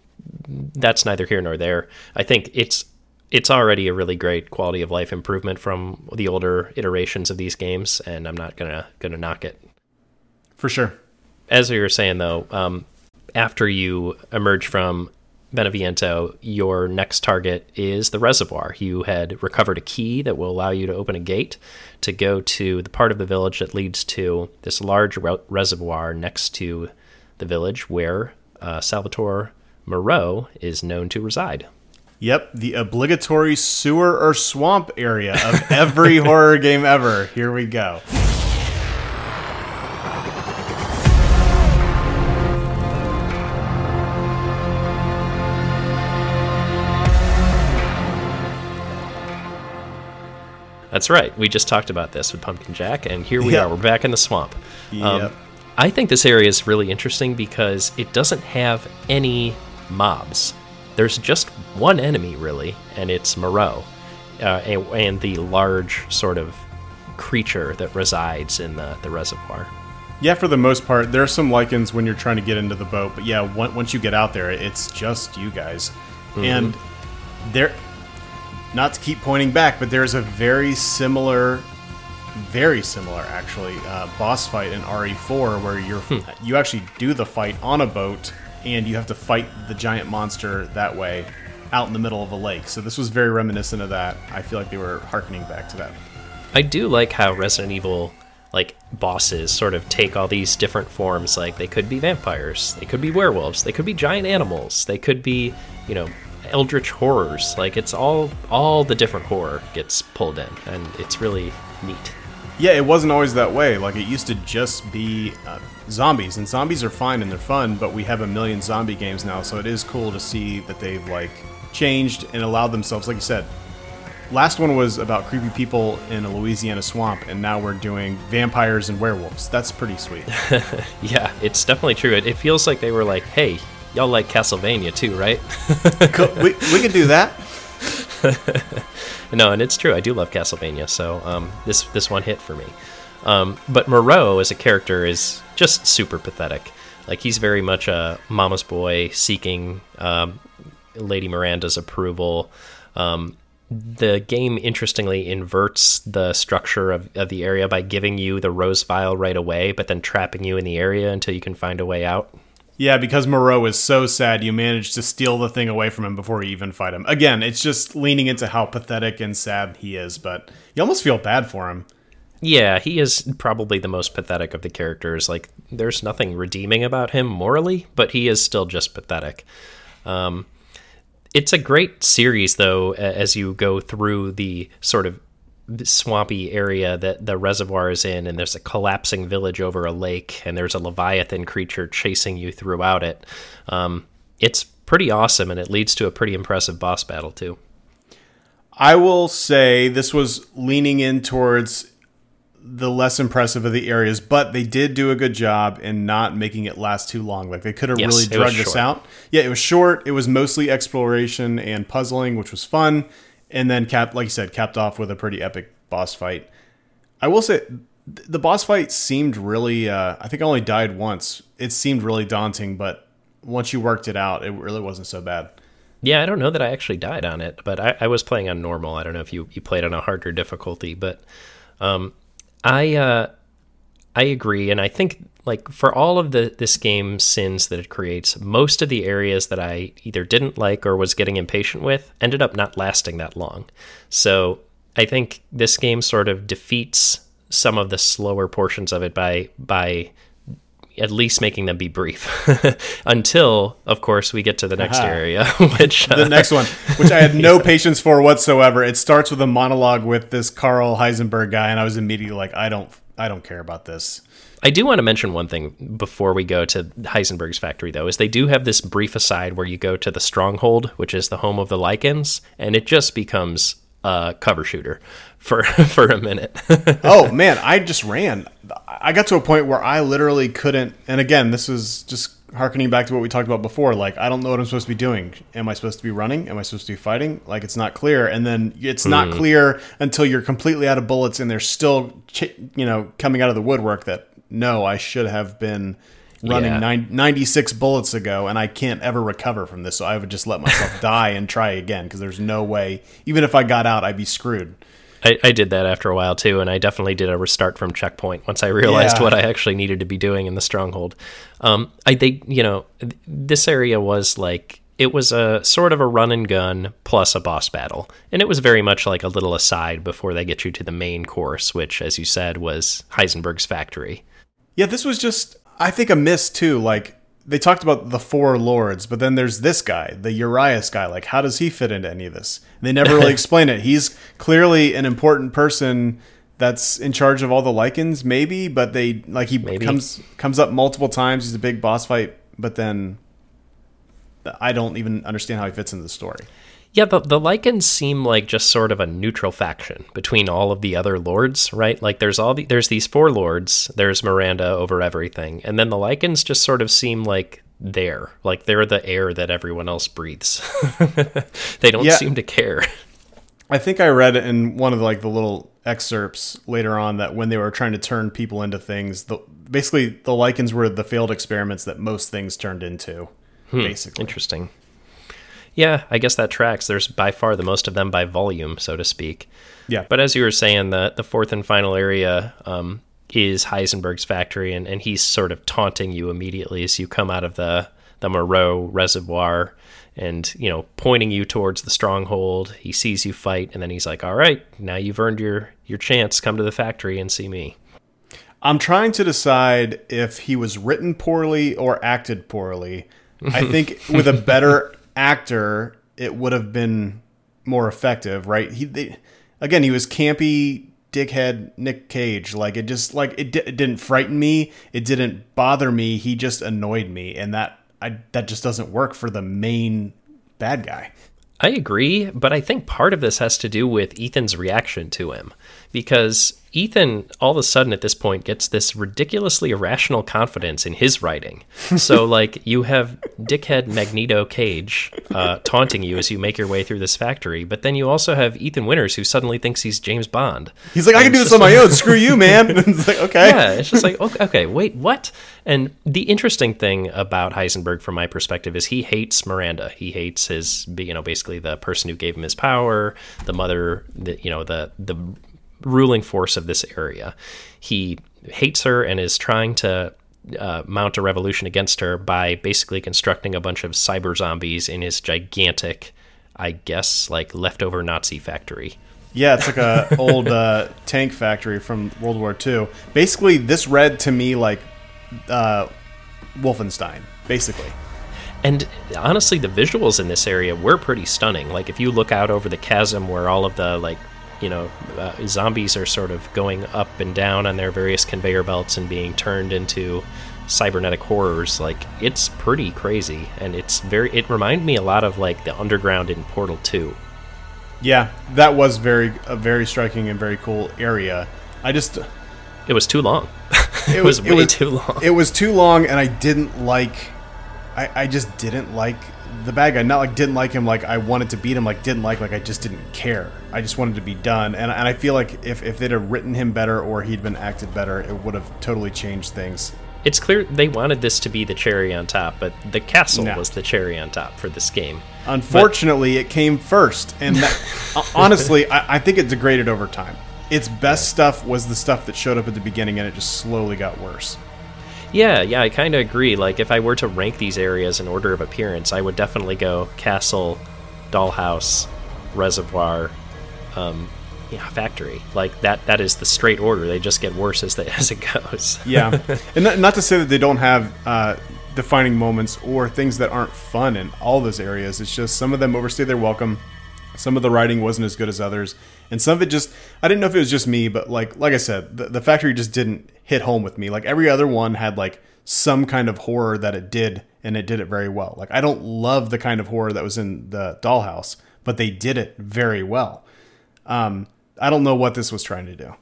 that's neither here nor there i think it's it's already a really great quality of life improvement from the older iterations of these games and i'm not gonna gonna knock it For sure. as we were saying though um, after you emerge from Beneviento, your next target is the reservoir. You had recovered a key that will allow you to open a gate to go to the part of the village that leads to this large re- reservoir next to the village where uh, Salvatore Moreau is known to reside. Yep, the obligatory sewer or swamp area of every horror game ever. Here we go. That's right. We just talked about this with Pumpkin Jack, and here we Yep. are. We're back in the swamp. Um, Yep. I think this area is really interesting because it doesn't have any mobs. There's just one enemy, really, and it's Moreau, uh, and, and the large sort of creature that resides in the, the reservoir. Yeah, for the most part, there are some Lycans when you're trying to get into the boat, but yeah, on- once you get out there, it's just you guys. And there, not to keep pointing back, but there's a very similar, very similar actually, uh, boss fight in RE4 where you're you actually do the fight on a boat and you have to fight the giant monster that way out in the middle of a lake. So this was very reminiscent of that. I feel like they were harkening back to that. I do like how Resident Evil like bosses sort of take all these different forms like they could be vampires, they could be werewolves, they could be giant animals, they could be, you know, eldritch horrors. Like it's all all the different horror gets pulled in and it's really neat. Yeah, it wasn't always that way. Like it used to just be uh, zombies, and zombies are fine and they're fun. But we have a million zombie games now, so it is cool to see that they've like changed and allowed themselves. Like you said, last one was about creepy people in a Louisiana swamp, and now we're doing vampires and werewolves. That's pretty sweet. Yeah, it's definitely true. It, it feels like they were like, "Hey, y'all like Castlevania too, right?" cool. we, we can do that. no, and it's true. I do love Castlevania, so um, this this one hit for me. Um, but Moreau as a character is just super pathetic. Like he's very much a mama's boy seeking um, Lady Miranda's approval. Um, the game interestingly inverts the structure of, of the area by giving you the rose vial right away, but then trapping you in the area until you can find a way out. Yeah, because Moreau is so sad, you manage to steal the thing away from him before you even fight him. Again, it's just leaning into how pathetic and sad he is, but you almost feel bad for him. Yeah, he is probably the most pathetic of the characters. Like, there's nothing redeeming about him morally, but he is still just pathetic. Um, it's a great series, though, as you go through the sort of swampy area that the reservoir is in, and there's a collapsing village over a lake, and there's a leviathan creature chasing you throughout it. Um, it's pretty awesome, and it leads to a pretty impressive boss battle, too. I will say this was leaning in towards the less impressive of the areas, but they did do a good job in not making it last too long. Like they could have Yes, really drugged this out. Yeah, it was short. It was mostly exploration and puzzling, which was fun. And then cap, like you said, capped off with a pretty epic boss fight. I will say th- the boss fight seemed really. Uh, I think I only died once. It seemed really daunting, but once you worked it out, it really wasn't so bad. Yeah, I don't know that I actually died on it, but I, I was playing on normal. I don't know if you, you played on a harder difficulty, but um, I uh, I agree, and I think like for all of the this game's sins that it creates, most of the areas that I either didn't like or was getting impatient with ended up not lasting that long. So I think this game sort of defeats some of the slower portions of it by by at least making them be brief until of course we get to the next Aha. area which uh, the next one, which I had no patience for whatsoever. It starts with a monologue with this Carl Heisenberg guy, and I was immediately like, I don't, I don't care about this. I do want to mention one thing before we go to Heisenberg's factory, though, is they do have this brief aside where you go to the stronghold, which is the home of the Lycans, and it just becomes a cover shooter for for a minute. oh man, I just ran. I got to a point where I literally couldn't. And again, this is just harkening back to what we talked about before. Like, I don't know what I'm supposed to be doing. Am I supposed to be running? Am I supposed to be fighting? Like, it's not clear. And then it's not hmm. clear until you're completely out of bullets, and they're still, ch- you know, coming out of the woodwork that no, I should have been running Yeah. nine, 96 bullets ago, and I can't ever recover from this. So I would just let myself die and try again because there's no way. Even if I got out, I'd be screwed. I, I did that after a while too, and I definitely did a restart from checkpoint once I realized Yeah. what I actually needed to be doing in the stronghold. Um, I they you know this area was like it was a sort of a run and gun plus a boss battle. And it was very much like a little aside before they get you to the main course, which, as you said, was Heisenberg's factory. Yeah, this was just, I think, a miss too. Like, they talked about the four lords, but then there's this guy, the Urias guy. Like, how does he fit into any of this? They never really explain it. He's clearly an important person that's in charge of all the Lycans, maybe, but they like he Maybe. comes comes up multiple times. He's a big boss fight, but then I don't even understand how he fits into the story. Yeah, the, the Lycans seem like just sort of a neutral faction between all of the other lords, right? Like there's all the, there's these four lords, there's Miranda over everything, and then the Lycans just sort of seem like there, like they're the air that everyone else breathes. they don't Yeah. seem to care. I think I read in one of the, like the little excerpts later on that when they were trying to turn people into things, the basically the Lycans were the failed experiments that most things turned into. Hmm, basically, Interesting. Yeah, I guess that tracks. There's by far the most of them by volume, so to speak. yeah. But as you were saying, the the fourth and final area um, is Heisenberg's factory, and, and he's sort of taunting you immediately as you come out of the the Moreau reservoir, and you know pointing you towards the stronghold. He sees you fight, and then he's like, "All right, now you've earned your your chance. Come to the factory and see me." I'm trying to decide if he was written poorly or acted poorly. I think with a better actor, it would have been more effective, right? He they, again, he was campy dickhead Nick Cage. Like it just like it, di- it didn't frighten me, it didn't bother me. He just annoyed me, and that I that just doesn't work for the main bad guy. I agree, but I think part of this has to do with Ethan's reaction to him. Because Ethan, all of a sudden at this point, gets this ridiculously irrational confidence in his writing. So, like, you have dickhead Magneto Cage uh, taunting you as you make your way through this factory, but then you also have Ethan Winters who suddenly thinks he's James Bond. He's like, I can do this on my own. Screw you, man. And it's like, okay. Yeah, it's just like, okay, okay, wait, what? And the interesting thing about Heisenberg, from my perspective, is he hates Miranda. He hates his, you know, basically the person who gave him his power, the mother, the, you know, the the ruling force of this area. He hates her and is trying to uh, mount a revolution against her by basically constructing a bunch of cyber zombies in his gigantic, I guess, like leftover Nazi factory. Yeah, it's like a old uh, tank factory from World War II. Basically, this read to me like uh, Wolfenstein. Basically, And honestly, the visuals in this area were pretty stunning. Like if you look out over the chasm where all of the like, you know, uh, zombies are sort of going up and down on their various conveyor belts and being turned into cybernetic horrors, like it's pretty crazy. And it's very. It reminded me a lot of like the underground in Portal Two. yeah, that was very a very striking and very cool area. I just It was too long. it, was, way too long. It was too long, and I didn't like. I, I just didn't like the bad guy. Not like didn't like him. Like I wanted to beat him. Like didn't like. Like I just didn't care. I just wanted to be done. And and I feel like if if they'd have written him better or he'd been acted better, it would have totally changed things. it's clear they wanted this to be the cherry on top, but the castle No. was the cherry on top for this game. Unfortunately, it came first, and that, uh, honestly, I, I think it degraded over time. Its best stuff was the stuff that showed up at the beginning, and it just slowly got worse. Yeah, yeah, I kind of agree. Like, if I were to rank these areas in order of appearance, I would definitely go castle, dollhouse, reservoir, um, yeah, factory. Like that. That is the straight order. They just get worse as they, as it goes. Yeah, and not, not to say that they don't have uh, defining moments or things that aren't fun in all those areas. It's just some of them overstay their welcome. Some of the writing wasn't as good as others, and some of it just I didn't know if it was just me, but like like I said, the, the factory just didn't hit home with me. Like every other one had like some kind of horror that it did, and it did it very well. Like I don't love the kind of horror that was in the Dollhouse, but they did it very well. Um, I don't know what this was trying to do.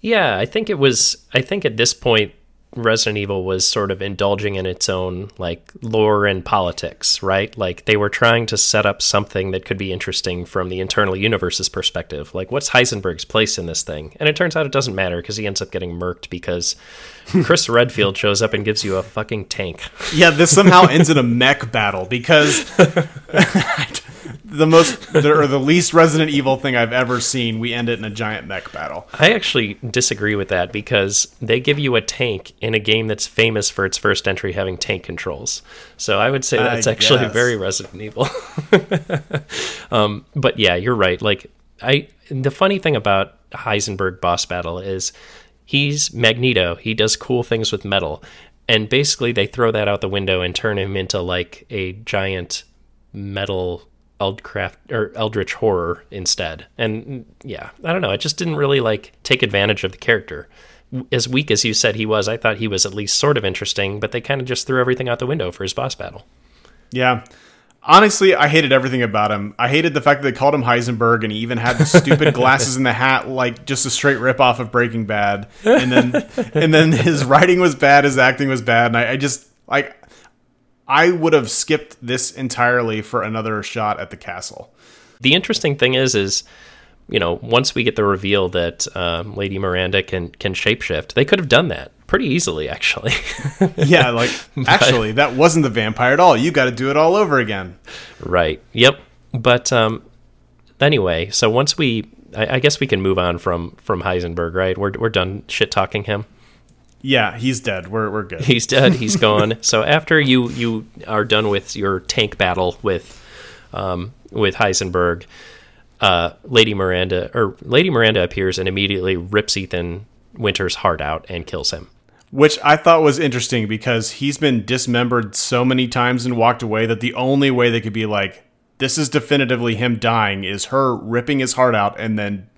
Yeah, I think it was. I think at this point, Resident Evil was sort of indulging in its own like lore and politics, right? Like they were trying to set up something that could be interesting from the internal universe's perspective. Like, what's Heisenberg's place in this thing? And it turns out it doesn't matter because he ends up getting murked because Chris Redfield shows up and gives you a fucking tank. Yeah, this somehow ends in a mech battle because the most or the least Resident Evil thing I've ever seen. We end it in a giant mech battle. I actually disagree with that because they give you a tank in a game that's famous for its first entry having tank controls. So I would say that's I actually guess. very Resident Evil. um, but yeah, you're right. Like I, the funny thing about Heisenberg boss battle is he's Magneto. He does cool things with metal, and basically they throw that out the window and turn him into like a giant metal Eldcraft or Eldritch horror instead. And yeah, I don't know. It just didn't really like take advantage of the character. As weak as you said he was, I thought he was at least sort of interesting, but they kind of just threw everything out the window for his boss battle. Yeah. Honestly, I hated everything about him. I hated the fact that they called him Heisenberg and he even had the stupid glasses in the hat like just a straight rip off of Breaking Bad. And then and then his writing was bad, his acting was bad, and I, I just like I would have skipped this entirely for another shot at the castle. The interesting thing is, is you know, once we get the reveal that um, Lady Miranda can can shapeshift, they could have done that pretty easily, actually. Yeah, like actually that wasn't the vampire at all. You got to do it all over again. right. Yep. But um, anyway, so once we, I, I guess we can move on from from Heisenberg, right? We're we're done shit talking him. Yeah, he's dead. We're we're good. He's dead. He's gone. So after you you are done with your tank battle with um, with Heisenberg, uh, Lady Miranda or Lady Miranda appears and immediately rips Ethan Winter's heart out and kills him. Which I thought was interesting because he's been dismembered so many times and walked away that the only way they could be like, this is definitively him dying is her ripping his heart out and then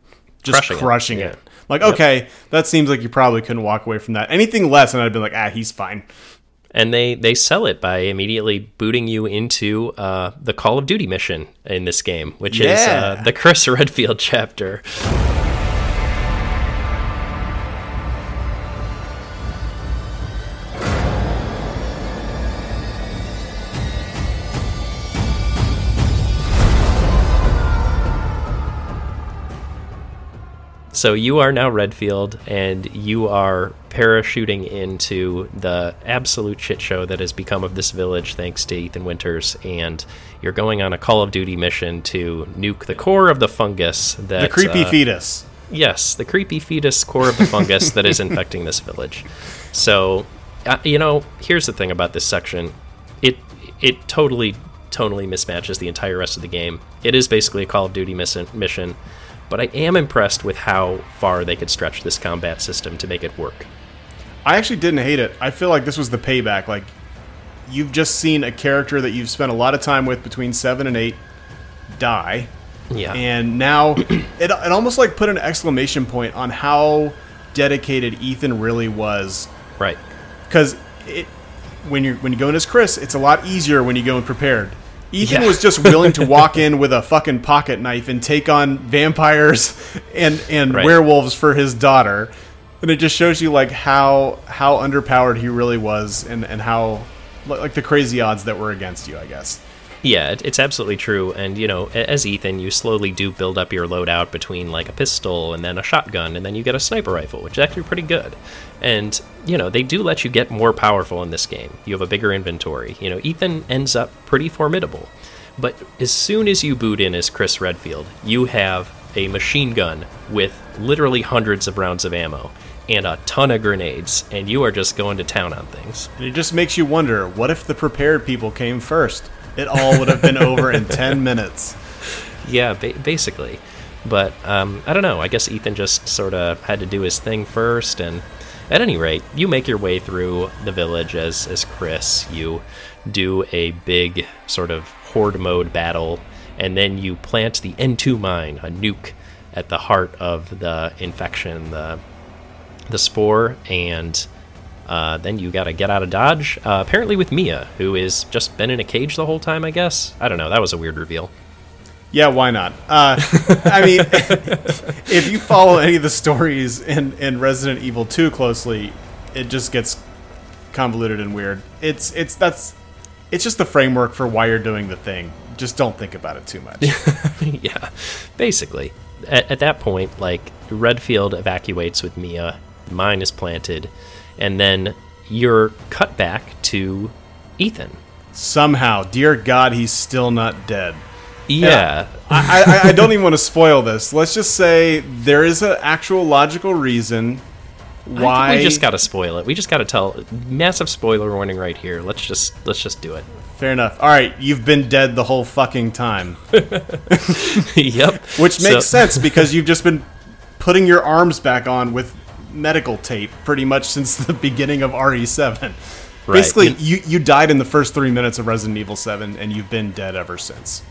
just Crushing crushing, it, it. yeah. Like, okay, that seems like you probably couldn't walk away from that. Anything less, and I'd be like, ah, he's fine. and they they sell it by immediately booting you into uh, the Call of Duty mission in this game, which is uh, the Chris Redfield chapter. So you are now Redfield, and you are parachuting into the absolute shit show that has become of this village thanks to Ethan Winters, and you're going on a Call of Duty mission to nuke the core of the fungus that The creepy uh, fetus. Yes, the creepy fetus core of the fungus that is infecting this village. So, uh, you know, here's the thing about this section. It it totally tonally mismatches the entire rest of the game. It is basically a Call of Duty mission, mission, but I am impressed with how far they could stretch this combat system to make it work. I actually didn't hate it. I feel like this was the payback. Like, you've just seen a character that you've spent a lot of time with between seven and eight die. Yeah. and now it, it almost like put an exclamation point on how dedicated Ethan really was right. because it when you when you go in as Chris, it's a lot easier when you go in prepared. Ethan Yeah. was just willing to walk in with a fucking pocket knife and take on vampires and and Right. werewolves for his daughter, and it just shows you like how how underpowered he really was and and how like like the crazy odds that were against you, I guess. Yeah, it's absolutely true. And, you know, as Ethan, you slowly do build up your loadout between like a pistol and then a shotgun, and then you get a sniper rifle, which is actually pretty good. And, you know, they do let you get more powerful in this game. You have a bigger inventory. You know, Ethan ends up pretty formidable. But as soon as you boot in as Chris Redfield, you have a machine gun with literally hundreds of rounds of ammo and a ton of grenades, and you are just going to town on things. And it just makes you wonder, what if the prepared people came first? It all would have been over in 10 minutes. Yeah, ba- basically. But um, I don't know. I guess Ethan just sort of had to do his thing first, and at any rate, you make your way through the village as as Chris. You do a big sort of horde mode battle, and then you plant the N2 mine, a nuke, at the heart of the infection, the the spore, and uh, then you got to get out of dodge. Uh, apparently, with Mia, who is just been in a cage the whole time. I guess I don't know. That was a weird reveal. Yeah, why not? Uh, I mean, if you follow any of the stories in, in Resident Evil 2 closely, it just gets convoluted and weird. It's it's that's it's just the framework for why you're doing the thing. Just don't think about it too much. yeah, basically. At, at that point, like Redfield evacuates with Mia, mine is planted, and then you're cut back to Ethan. Somehow, dear God, he's still not dead. Yeah. I, I, I don't even want to spoil this. Let's just say there is an actual logical reason why. we just got to spoil it. We just got to tell massive spoiler warning right here. Let's just let's just do it. Fair enough. All right, you've been dead the whole fucking time, yep. which So- makes sense because you've just been putting your arms back on with medical tape pretty much since the beginning of RE7. Right. Basically, You- you, you died in the first three minutes of Resident Evil 7, and you've been dead ever since.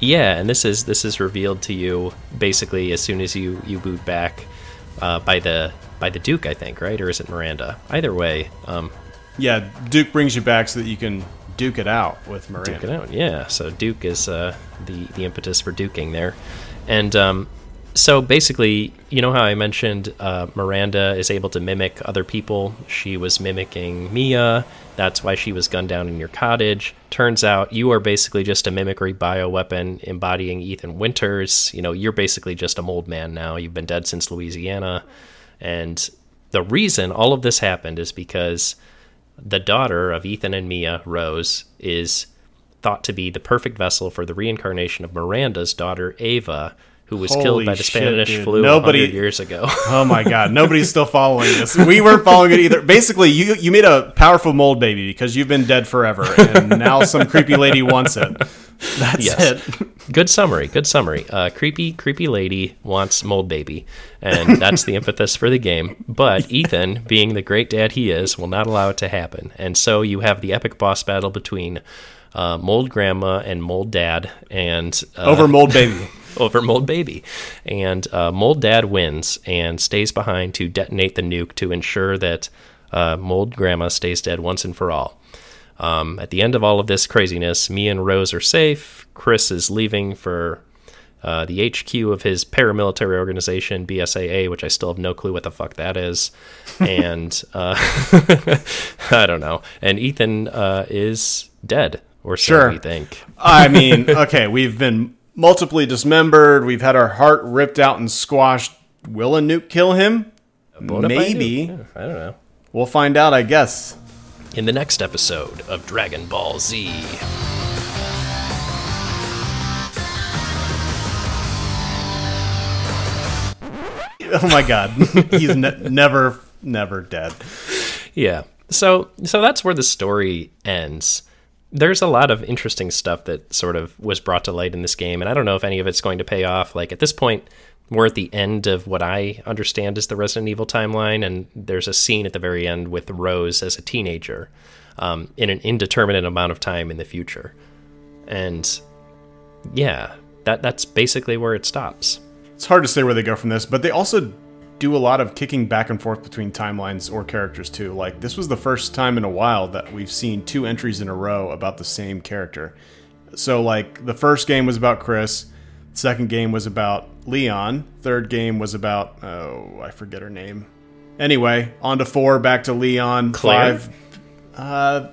Yeah, and this is this is revealed to you basically as soon as you you boot back uh, by the by the Duke, I think, right? Or is it Miranda? Either way, um, Yeah, Duke brings you back so that you can duke it out with Miranda. Duke it out. Yeah. So Duke is uh, the the impetus for duking there, and um, so basically, you know how I mentioned uh, Miranda is able to mimic other people. She was mimicking Mia. That's why she was gunned down in your cottage. Turns out you are basically just a mimicry bioweapon embodying Ethan Winters. You know, you're basically just a mold man now. You've been dead since Louisiana, and the reason all of this happened is because the daughter of Ethan and Mia, Rose, is thought to be the perfect vessel for the reincarnation of Miranda's daughter, Ava, who was killed by the Spanish dude. flu Nobody- 100 years ago. Oh my god, nobody's still following this. We weren't following it either. Basically, you you made a powerful mold baby because you've been dead forever, and now some creepy lady wants it. That's Yes. it. good summary. Good summary. Uh, creepy, creepy lady wants mold baby, and that's the impetus for the game. But Ethan, being the great dad he is, will not allow it to happen, and so you have the epic boss battle between uh, mold grandma and mold dad, and uh, Over mold baby. over Mold Baby. And uh, Mold Dad wins and stays behind to detonate the nuke to ensure that uh, Mold Grandma stays dead once and for all. Um, at the end of all of this craziness, me and Rose are safe. Chris is leaving for uh, the HQ of his paramilitary organization, BSAA, which I still have no clue what the fuck that is. And uh, I don't know. And Ethan uh, is dead, or so Sure. we think. I mean, okay, we've been multiply dismembered. We've had our heart ripped out and squashed. Will a nuke kill him? Maybe. Yeah, I don't know. We'll find out, I guess. in the next episode of Dragon Ball Z. Oh my god, he's ne- never, never dead. Yeah. So so that's where the story ends. There's a lot of interesting stuff that sort of was brought to light in this game, and I don't know if any of it's going to pay off. Like at this point, we're at the end of what I understand is the Resident Evil timeline, and there's a scene at the very end with Rose as a teenager um, in an indeterminate amount of time in the future. And yeah, that that's basically where it stops. It's hard to say where they go from this, but they also do a lot of kicking back and forth between timelines or characters too. Like this was the first time in a while that we've seen two entries in a row about the same character. So like the first game was about Chris, second game was about Leon, third game was about oh, I forget her name. Anyway, on to 4, back to Leon, Claire? 5 uh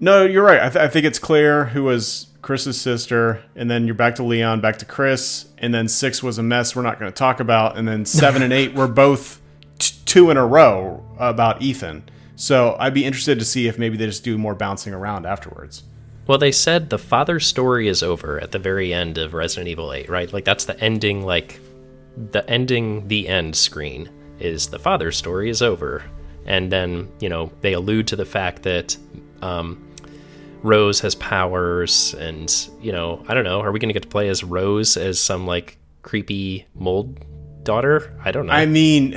no, you're right. I, th- I think it's Claire who was Chris's sister, and then you're back to Leon, back to Chris, and then six was a mess we're not going to talk about, and then seven and eight were both t- two in a row about Ethan. So I'd be interested to see if maybe they just do more bouncing around afterwards. Well, they said the father's story is over at the very end of Resident Evil 8, right? Like that's the ending, like the ending, the end screen is the father's story is over, and then you know they allude to the fact that um, Rose has powers, and you know I don't know, are we going to get to play as Rose as some like creepy mold daughter? I don't know. I mean,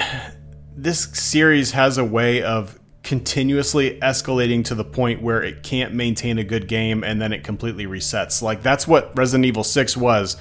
this series has a way of continuously escalating to the point where it can't maintain a good game and then it completely resets. Like that's what Resident Evil 6 was.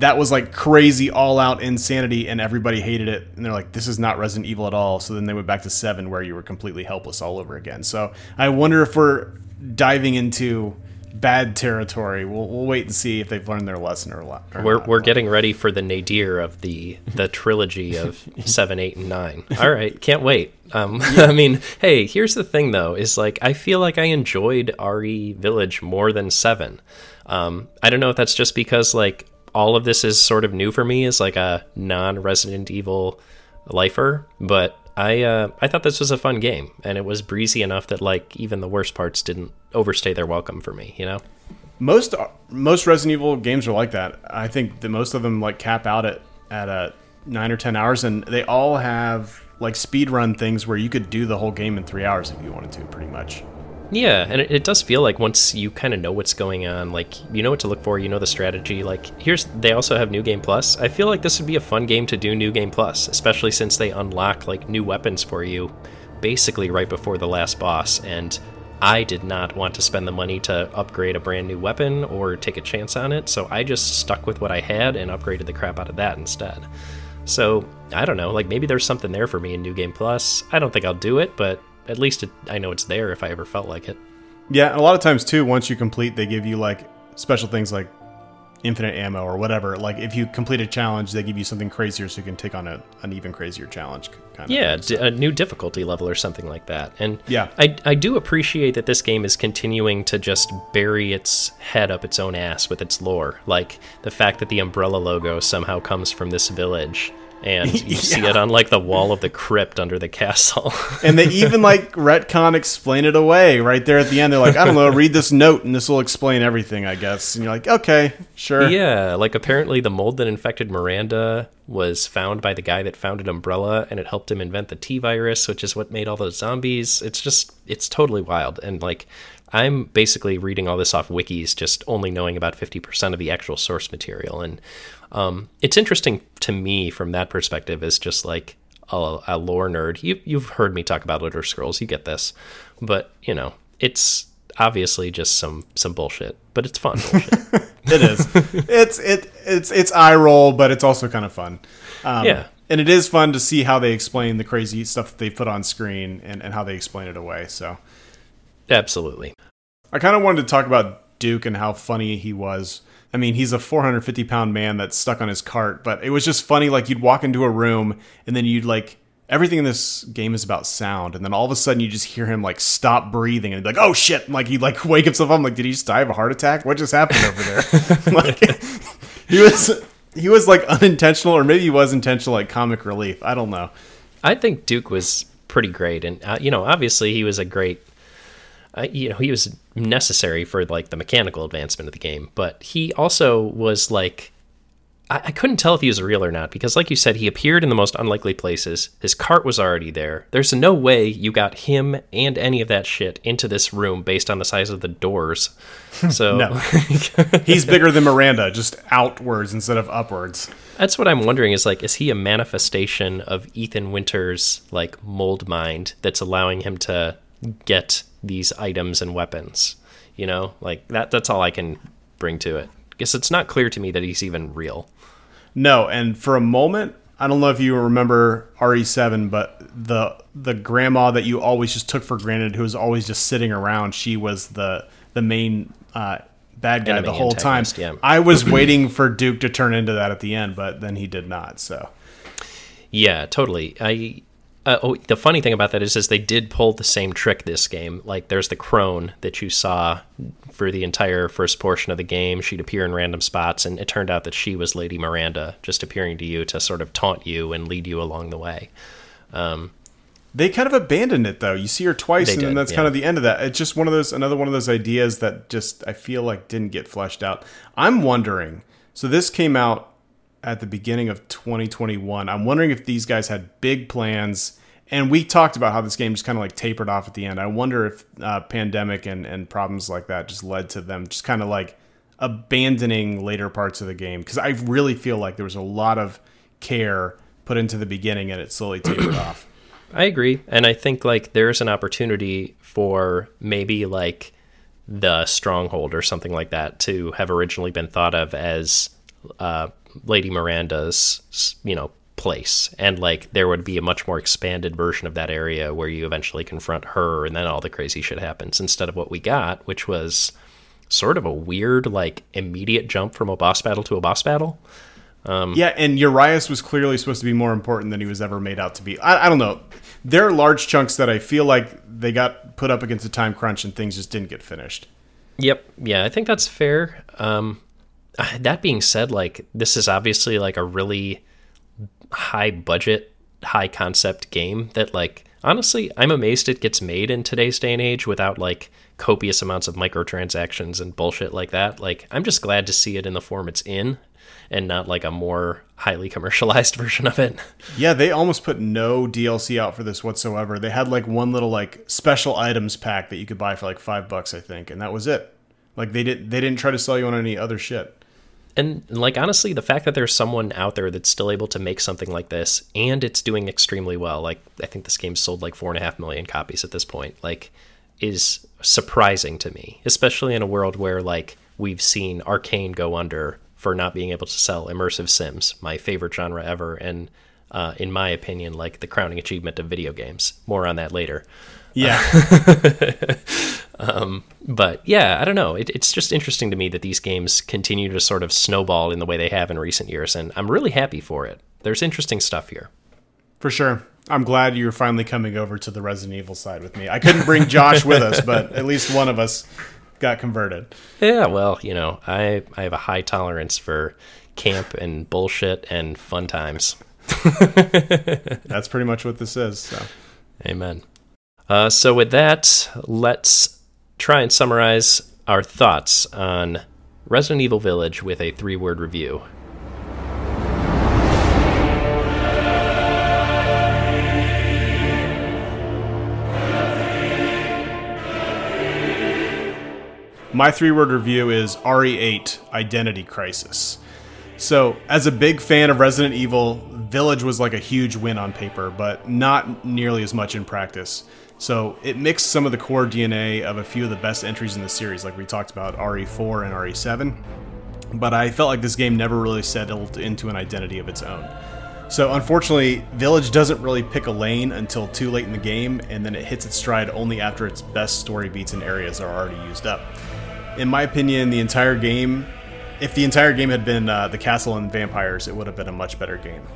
That was like crazy all out insanity and everybody hated it and they're like this is not Resident Evil at all. So then they went back to 7 where you were completely helpless all over again. So I wonder if we're diving into bad territory. We'll, we'll wait and see if they've learned their lesson or, lot, or We're, not. we're getting ready for the nadir of the the trilogy of seven, eight, and nine. All right, can't wait. Um, I mean, hey, here's the thing though: is like I feel like I enjoyed RE Village more than seven. Um, I don't know if that's just because like all of this is sort of new for me as like a non-Resident Evil lifer, but I uh, I thought this was a fun game and it was breezy enough that like even the worst parts didn't overstay their welcome for me. You know. most most Resident Evil games are like that. I think that most of them like cap out at at a nine or ten hours, and they all have like speed run things where you could do the whole game in three hours if you wanted to, pretty much. Yeah, and it, it does feel like once you kind of know what's going on, like you know what to look for, you know the strategy. Like here's they also have New Game Plus. I feel like this would be a fun game to do New Game Plus, especially since they unlock like new weapons for you basically right before the last boss and I did not want to spend the money to upgrade a brand new weapon or take a chance on it, so I just stuck with what I had and upgraded the crap out of that instead. So, I don't know, like maybe there's something there for me in New Game Plus. I don't think I'll do it, but at least it, I know it's there if I ever felt like it. Yeah, and a lot of times too, once you complete, they give you like special things like infinite ammo or whatever. Like if you complete a challenge, they give you something crazier so you can take on a, an even crazier challenge. Kind of yeah, thing, so. a new difficulty level or something like that. And yeah, I, I do appreciate that this game is continuing to just bury its head up its own ass with its lore. Like the fact that the Umbrella logo somehow comes from this village and you yeah. see it on like the wall of the crypt under the castle. and they even like retcon explain it away right there at the end. They're like, I don't know, read this note and this will explain everything, I guess. And you're like, okay, sure. Yeah, like apparently the mold that infected Miranda was found by the guy that founded Umbrella and it helped him invent the T virus, which is what made all those zombies. It's just it's totally wild. And like I'm basically reading all this off wikis, just only knowing about 50% of the actual source material. And um, it's interesting to me from that perspective as just like a, a lore nerd. You, you've heard me talk about Elder Scrolls, you get this, but you know, it's obviously just some some bullshit, but it's fun it is. It's it it's it's eye roll, but it's also kind of fun. Um, yeah, and it is fun to see how they explain the crazy stuff that they put on screen and, and how they explain it away. So, absolutely. I kind of wanted to talk about Duke and how funny he was I mean, he's a 450 pound man that's stuck on his cart, but it was just funny. Like, you'd walk into a room and then you'd like, everything in this game is about sound. And then all of a sudden you just hear him like stop breathing and be like, oh shit. And, like, he'd like wake himself up. I'm like, did he just die of a heart attack? What just happened over there? like, he was, he was like unintentional, or maybe he was intentional, like comic relief. I don't know. I think Duke was pretty great. And, uh, you know, obviously he was a great uh, you know, he was necessary for like the mechanical advancement of the game, but he also was like, I, I couldn't tell if he was real or not because, like you said, he appeared in the most unlikely places. His cart was already there. There's no way you got him and any of that shit into this room based on the size of the doors. So no. he's bigger than Miranda, just outwards instead of upwards. That's what I'm wondering is like, is he a manifestation of Ethan Winter's like mold mind that's allowing him to get these items and weapons. You know, like that. That's all I can bring to it. Guess it's not clear to me that he's even real. No, and for a moment, I don't know if you remember RE7, but the the grandma that you always just took for granted, who was always just sitting around, she was the the main uh, bad guy Enemy the whole time. Yeah. I was waiting for Duke to turn into that at the end, but then he did not. So, yeah, totally. I uh, oh, the funny thing about that is, is they did pull the same trick this game. Like, there's the crone that you saw for the entire first portion of the game. She'd appear in random spots, and it turned out that she was Lady Miranda, just appearing to you to sort of taunt you and lead you along the way. Um, they kind of abandoned it though. You see her twice, and did, then that's yeah. kind of the end of that. It's just one of those, another one of those ideas that just I feel like didn't get fleshed out. I'm wondering. So this came out at the beginning of 2021. I'm wondering if these guys had big plans. And we talked about how this game just kind of like tapered off at the end. I wonder if uh, pandemic and, and problems like that just led to them just kind of like abandoning later parts of the game. Because I really feel like there was a lot of care put into the beginning and it slowly tapered off. I agree. And I think like there's an opportunity for maybe like the stronghold or something like that to have originally been thought of as uh, Lady Miranda's, you know, place. And like there would be a much more expanded version of that area where you eventually confront her and then all the crazy shit happens instead of what we got which was sort of a weird like immediate jump from a boss battle to a boss battle. Um, yeah and urias was clearly supposed to be more important than he was ever made out to be. I, I don't know. There are large chunks that i feel like they got put up against a time crunch and things just didn't get finished. Yep. Yeah i think that's fair. Um, that being said, like this is obviously like a really high budget, high concept game that like honestly, I'm amazed it gets made in today's day and age without like copious amounts of microtransactions and bullshit like that. Like, I'm just glad to see it in the form it's in and not like a more highly commercialized version of it. Yeah, they almost put no DLC out for this whatsoever. They had like one little like special items pack that you could buy for like 5 bucks, I think, and that was it. Like they did they didn't try to sell you on any other shit. And like honestly, the fact that there's someone out there that's still able to make something like this and it's doing extremely well, like I think this game sold like four and a half million copies at this point, like is surprising to me, especially in a world where like we've seen Arkane go under for not being able to sell immersive sims, my favorite genre ever, and uh, in my opinion, like the crowning achievement of video games. More on that later. Yeah. um, but yeah, I don't know. It, it's just interesting to me that these games continue to sort of snowball in the way they have in recent years, and I'm really happy for it. There's interesting stuff here. For sure. I'm glad you're finally coming over to the Resident Evil side with me. I couldn't bring Josh with us, but at least one of us got converted. Yeah, well, you know, I I have a high tolerance for camp and bullshit and fun times. That's pretty much what this is. So. Amen. Uh, so, with that, let's try and summarize our thoughts on Resident Evil Village with a three word review. My three word review is RE8 Identity Crisis. So, as a big fan of Resident Evil, Village was like a huge win on paper, but not nearly as much in practice. So it mixed some of the core DNA of a few of the best entries in the series, like we talked about RE4 and RE7. But I felt like this game never really settled into an identity of its own. So unfortunately, Village doesn't really pick a lane until too late in the game, and then it hits its stride only after its best story beats and areas are already used up. In my opinion, the entire game, if the entire game had been uh, the castle and vampires, it would have been a much better game.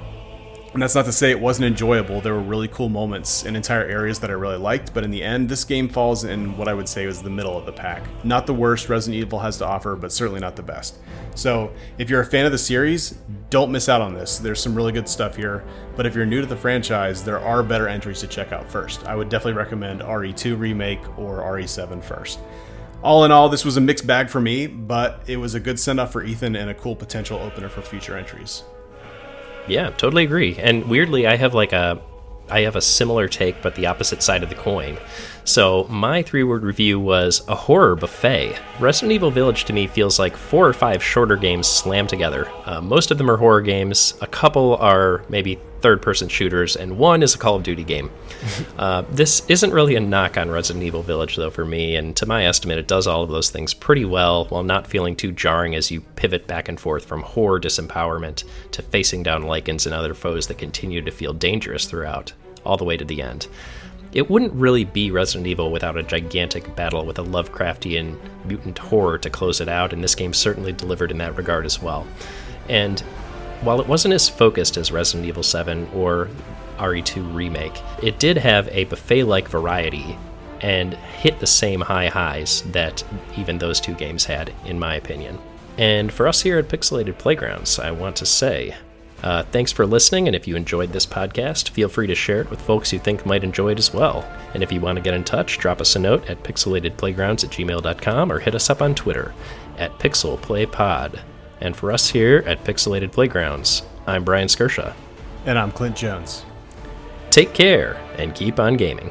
And that's not to say it wasn't enjoyable. There were really cool moments in entire areas that I really liked, but in the end, this game falls in what I would say was the middle of the pack. Not the worst Resident Evil has to offer, but certainly not the best. So, if you're a fan of the series, don't miss out on this. There's some really good stuff here, but if you're new to the franchise, there are better entries to check out first. I would definitely recommend RE2 Remake or RE7 first. All in all, this was a mixed bag for me, but it was a good send off for Ethan and a cool potential opener for future entries. Yeah, totally agree. And weirdly, I have like a I have a similar take, but the opposite side of the coin. So, my three word review was a horror buffet. Resident Evil Village to me feels like four or five shorter games slammed together. Uh, most of them are horror games, a couple are maybe third person shooters, and one is a Call of Duty game. uh, this isn't really a knock on Resident Evil Village, though, for me, and to my estimate, it does all of those things pretty well while not feeling too jarring as you pivot back and forth from horror disempowerment to facing down Lycans and other foes that continue to feel dangerous throughout, all the way to the end. It wouldn't really be Resident Evil without a gigantic battle with a Lovecraftian mutant horror to close it out, and this game certainly delivered in that regard as well. And while it wasn't as focused as Resident Evil 7 or RE2 Remake, it did have a buffet like variety and hit the same high highs that even those two games had, in my opinion. And for us here at Pixelated Playgrounds, I want to say uh, thanks for listening, and if you enjoyed this podcast, feel free to share it with folks you think might enjoy it as well. And if you want to get in touch, drop us a note at pixelatedplaygrounds at gmail.com or hit us up on Twitter at pixelplaypod. And for us here at Pixelated Playgrounds, I'm Brian Skirsha. And I'm Clint Jones. Take care and keep on gaming.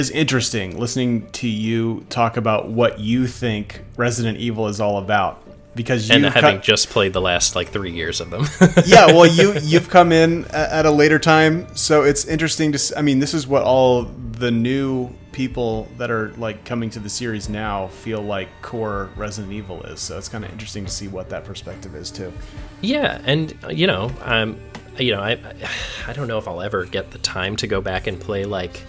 Is interesting listening to you talk about what you think Resident Evil is all about. because you and having just played the last like three years of them. yeah, well, you you've come in at a later time, so it's interesting to. I mean, this is what all the new people that are like coming to the series now feel like core Resident Evil is. So it's kind of interesting to see what that perspective is too. Yeah, and uh, you know, um, you know, I, I don't know if I'll ever get the time to go back and play like,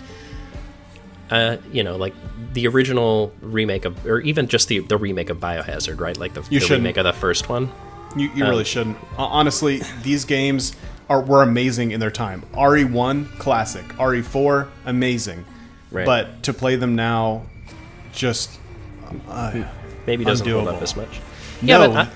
uh, you know, like the original remake of, or even just the the remake of Biohazard, right? Like the, You the remake of the first one. You, you really shouldn't. Honestly, these games are were amazing in their time. RE1 classic, RE4 amazing, Right. but to play them now, just uh, Maybe doesn't hold Undoable. up as much. No. Yeah, but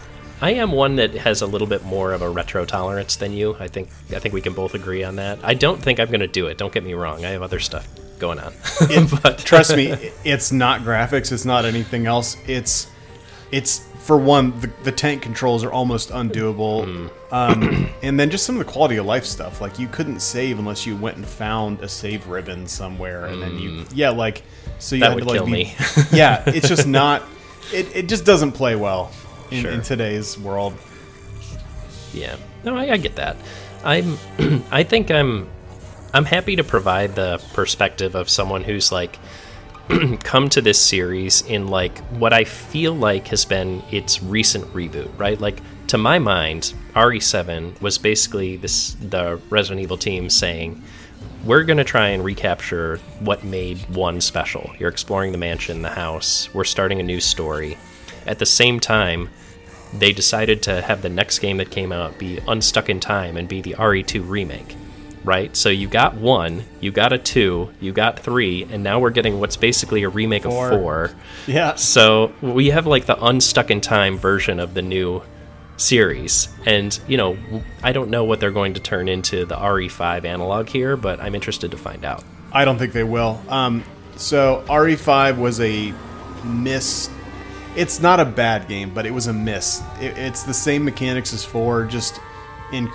I, I am one that has a little bit more of a retro tolerance than you. I think I think we can both agree on that. I don't think I'm going to do it. Don't get me wrong. I have other stuff going on. but trust me, it's not graphics. It's not anything else. It's it's for one, the, the tank controls are almost undoable, Hmm. um, and then just some of the quality of life stuff. Like you couldn't save unless you went and found a save ribbon somewhere, and then you yeah, like so you Hmm. That had to like be, me. yeah, it's just not. It, it just doesn't play well in, Sure. in today's world. Yeah. No, I, I get that. I'm I think I'm I'm happy to provide the perspective of someone who's like come to this series in like what I feel like has been its recent reboot, right? Like to my mind, RE7 was basically this the Resident Evil team saying we're going to try and recapture what made one special. You're exploring the mansion, the house. We're starting a new story. At the same time, they decided to have the next game that came out be Unstuck in Time and be the RE2 remake. Right? So you got one, you got a two, you got three, and now we're getting what's basically a remake Four. of four. Yeah, So we have like the Unstuck in Time version of the new series. And, you know, I don't know what they're going to turn into the RE5 analog here, but I'm interested to find out. I don't think they will. Um, so RE5 was a miss. It's not a bad game, but it was a miss. It, it's the same mechanics as four. Just in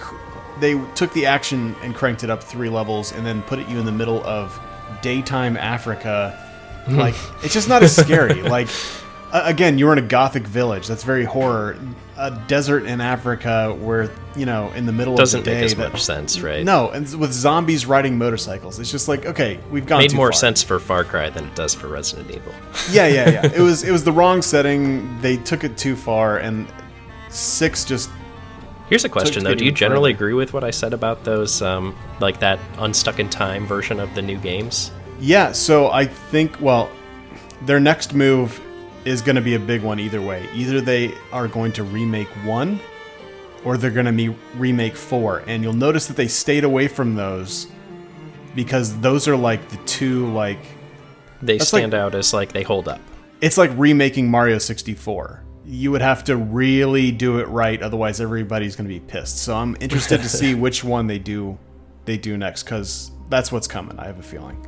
they took the action and cranked it up three levels, and then put it you in the middle of daytime Africa. Hmm. Like it's just not as scary. like a- again, you're in a gothic village. That's very horror. A desert in Africa where you know in the middle Doesn't of the day Doesn't make as much sense, right? no, and with zombies riding motorcycles, it's just like okay, we've gone Made more far. sense for Far Cry than it does for Resident Evil. Yeah, yeah, yeah. it was it was the wrong setting. They took it too far, and six just Here's a question though: Do you generally agree with what I said about those, um, like that Unstuck in Time version of the new games? yeah. So I think well, their next move is going to be a big one either way. Either they are going to remake one, or they're going to be remake four, and you'll notice that they stayed away from those because those are like the two like They That's like- stand out as like they hold up. it's like remaking Mario 64. You would have to really do it right, otherwise everybody's going to be pissed. So I'm interested to see which one they do they do next because that's what's coming. I have a feeling.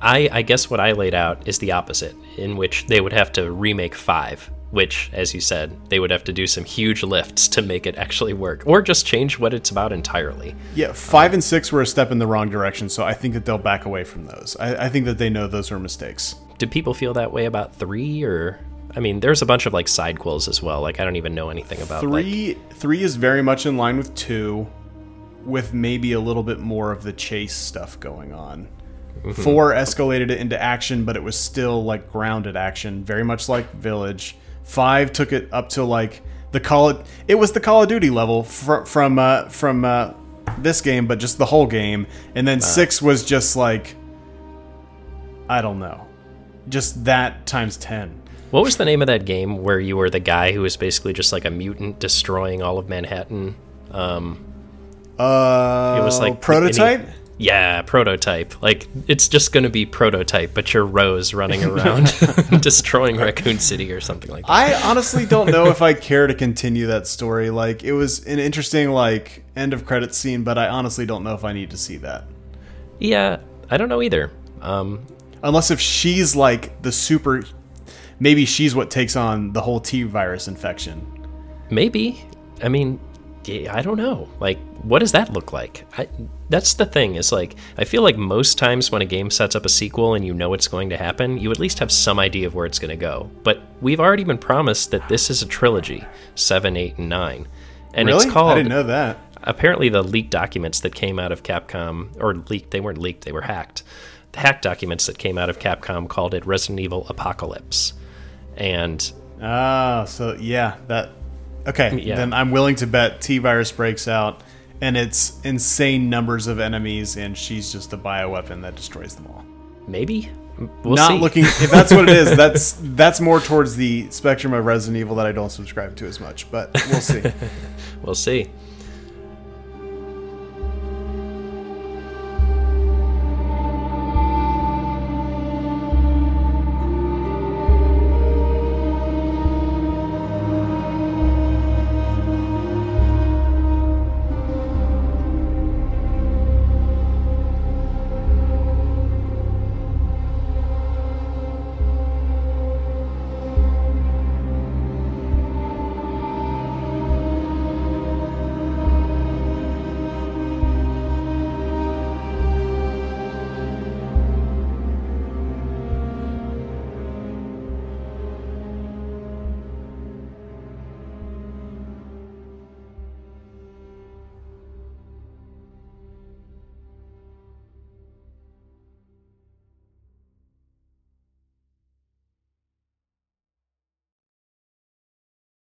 I, I guess what I laid out is the opposite, in which they would have to remake five, which, as you said, they would have to do some huge lifts to make it actually work, or just change what it's about entirely. Yeah, five and six were a step in the wrong direction, so I think that they'll back away from those. I, I think that they know those were mistakes. Do people feel that way about three, or I mean, there's a bunch of like side quills as well. Like I don't even know anything about like Three three is very much in line with two, with maybe a little bit more of the chase stuff going on. Four escalated it into action, but it was still like grounded action, very much like Village. Five took it up to like the Call of, it was the Call of Duty level fr- from uh, from uh, this game, but just the whole game. And then six was just like I don't know, just that times ten. What was the name of that game where you were the guy who was basically just like a mutant destroying all of Manhattan? Um, Uh, it was like prototype. any- yeah, prototype. Like it's just going to be prototype, but you're Rose running around destroying Raccoon City or something like that. I honestly don't know if I care to continue that story. Like it was an interesting like end of credit scene, but I honestly don't know if I need to see that. yeah, I don't know either. Um, Unless if she's like the super maybe she's what takes on the whole T virus infection. maybe. I mean, I don't know. Like, what does that look like? I, that's the thing. Is like, I feel like most times when a game sets up a sequel and you know it's going to happen, you at least have some idea of where it's going to go. But we've already been promised that this is a trilogy, seven, eight, and nine, and really? it's called. I didn't know that. Apparently, the leaked documents that came out of Capcom, or leaked, they weren't leaked, they were hacked. The hacked documents that came out of Capcom called it Resident Evil Apocalypse, and Ah, so yeah, that okay. Yeah. Then I'm willing to bet T virus breaks out, and it's insane numbers of enemies, and she's just a bioweapon that destroys them all. maybe we'll Not see. looking if that's what it is. That's that's more towards the spectrum of Resident Evil that I don't subscribe to as much, but we'll see. we'll see.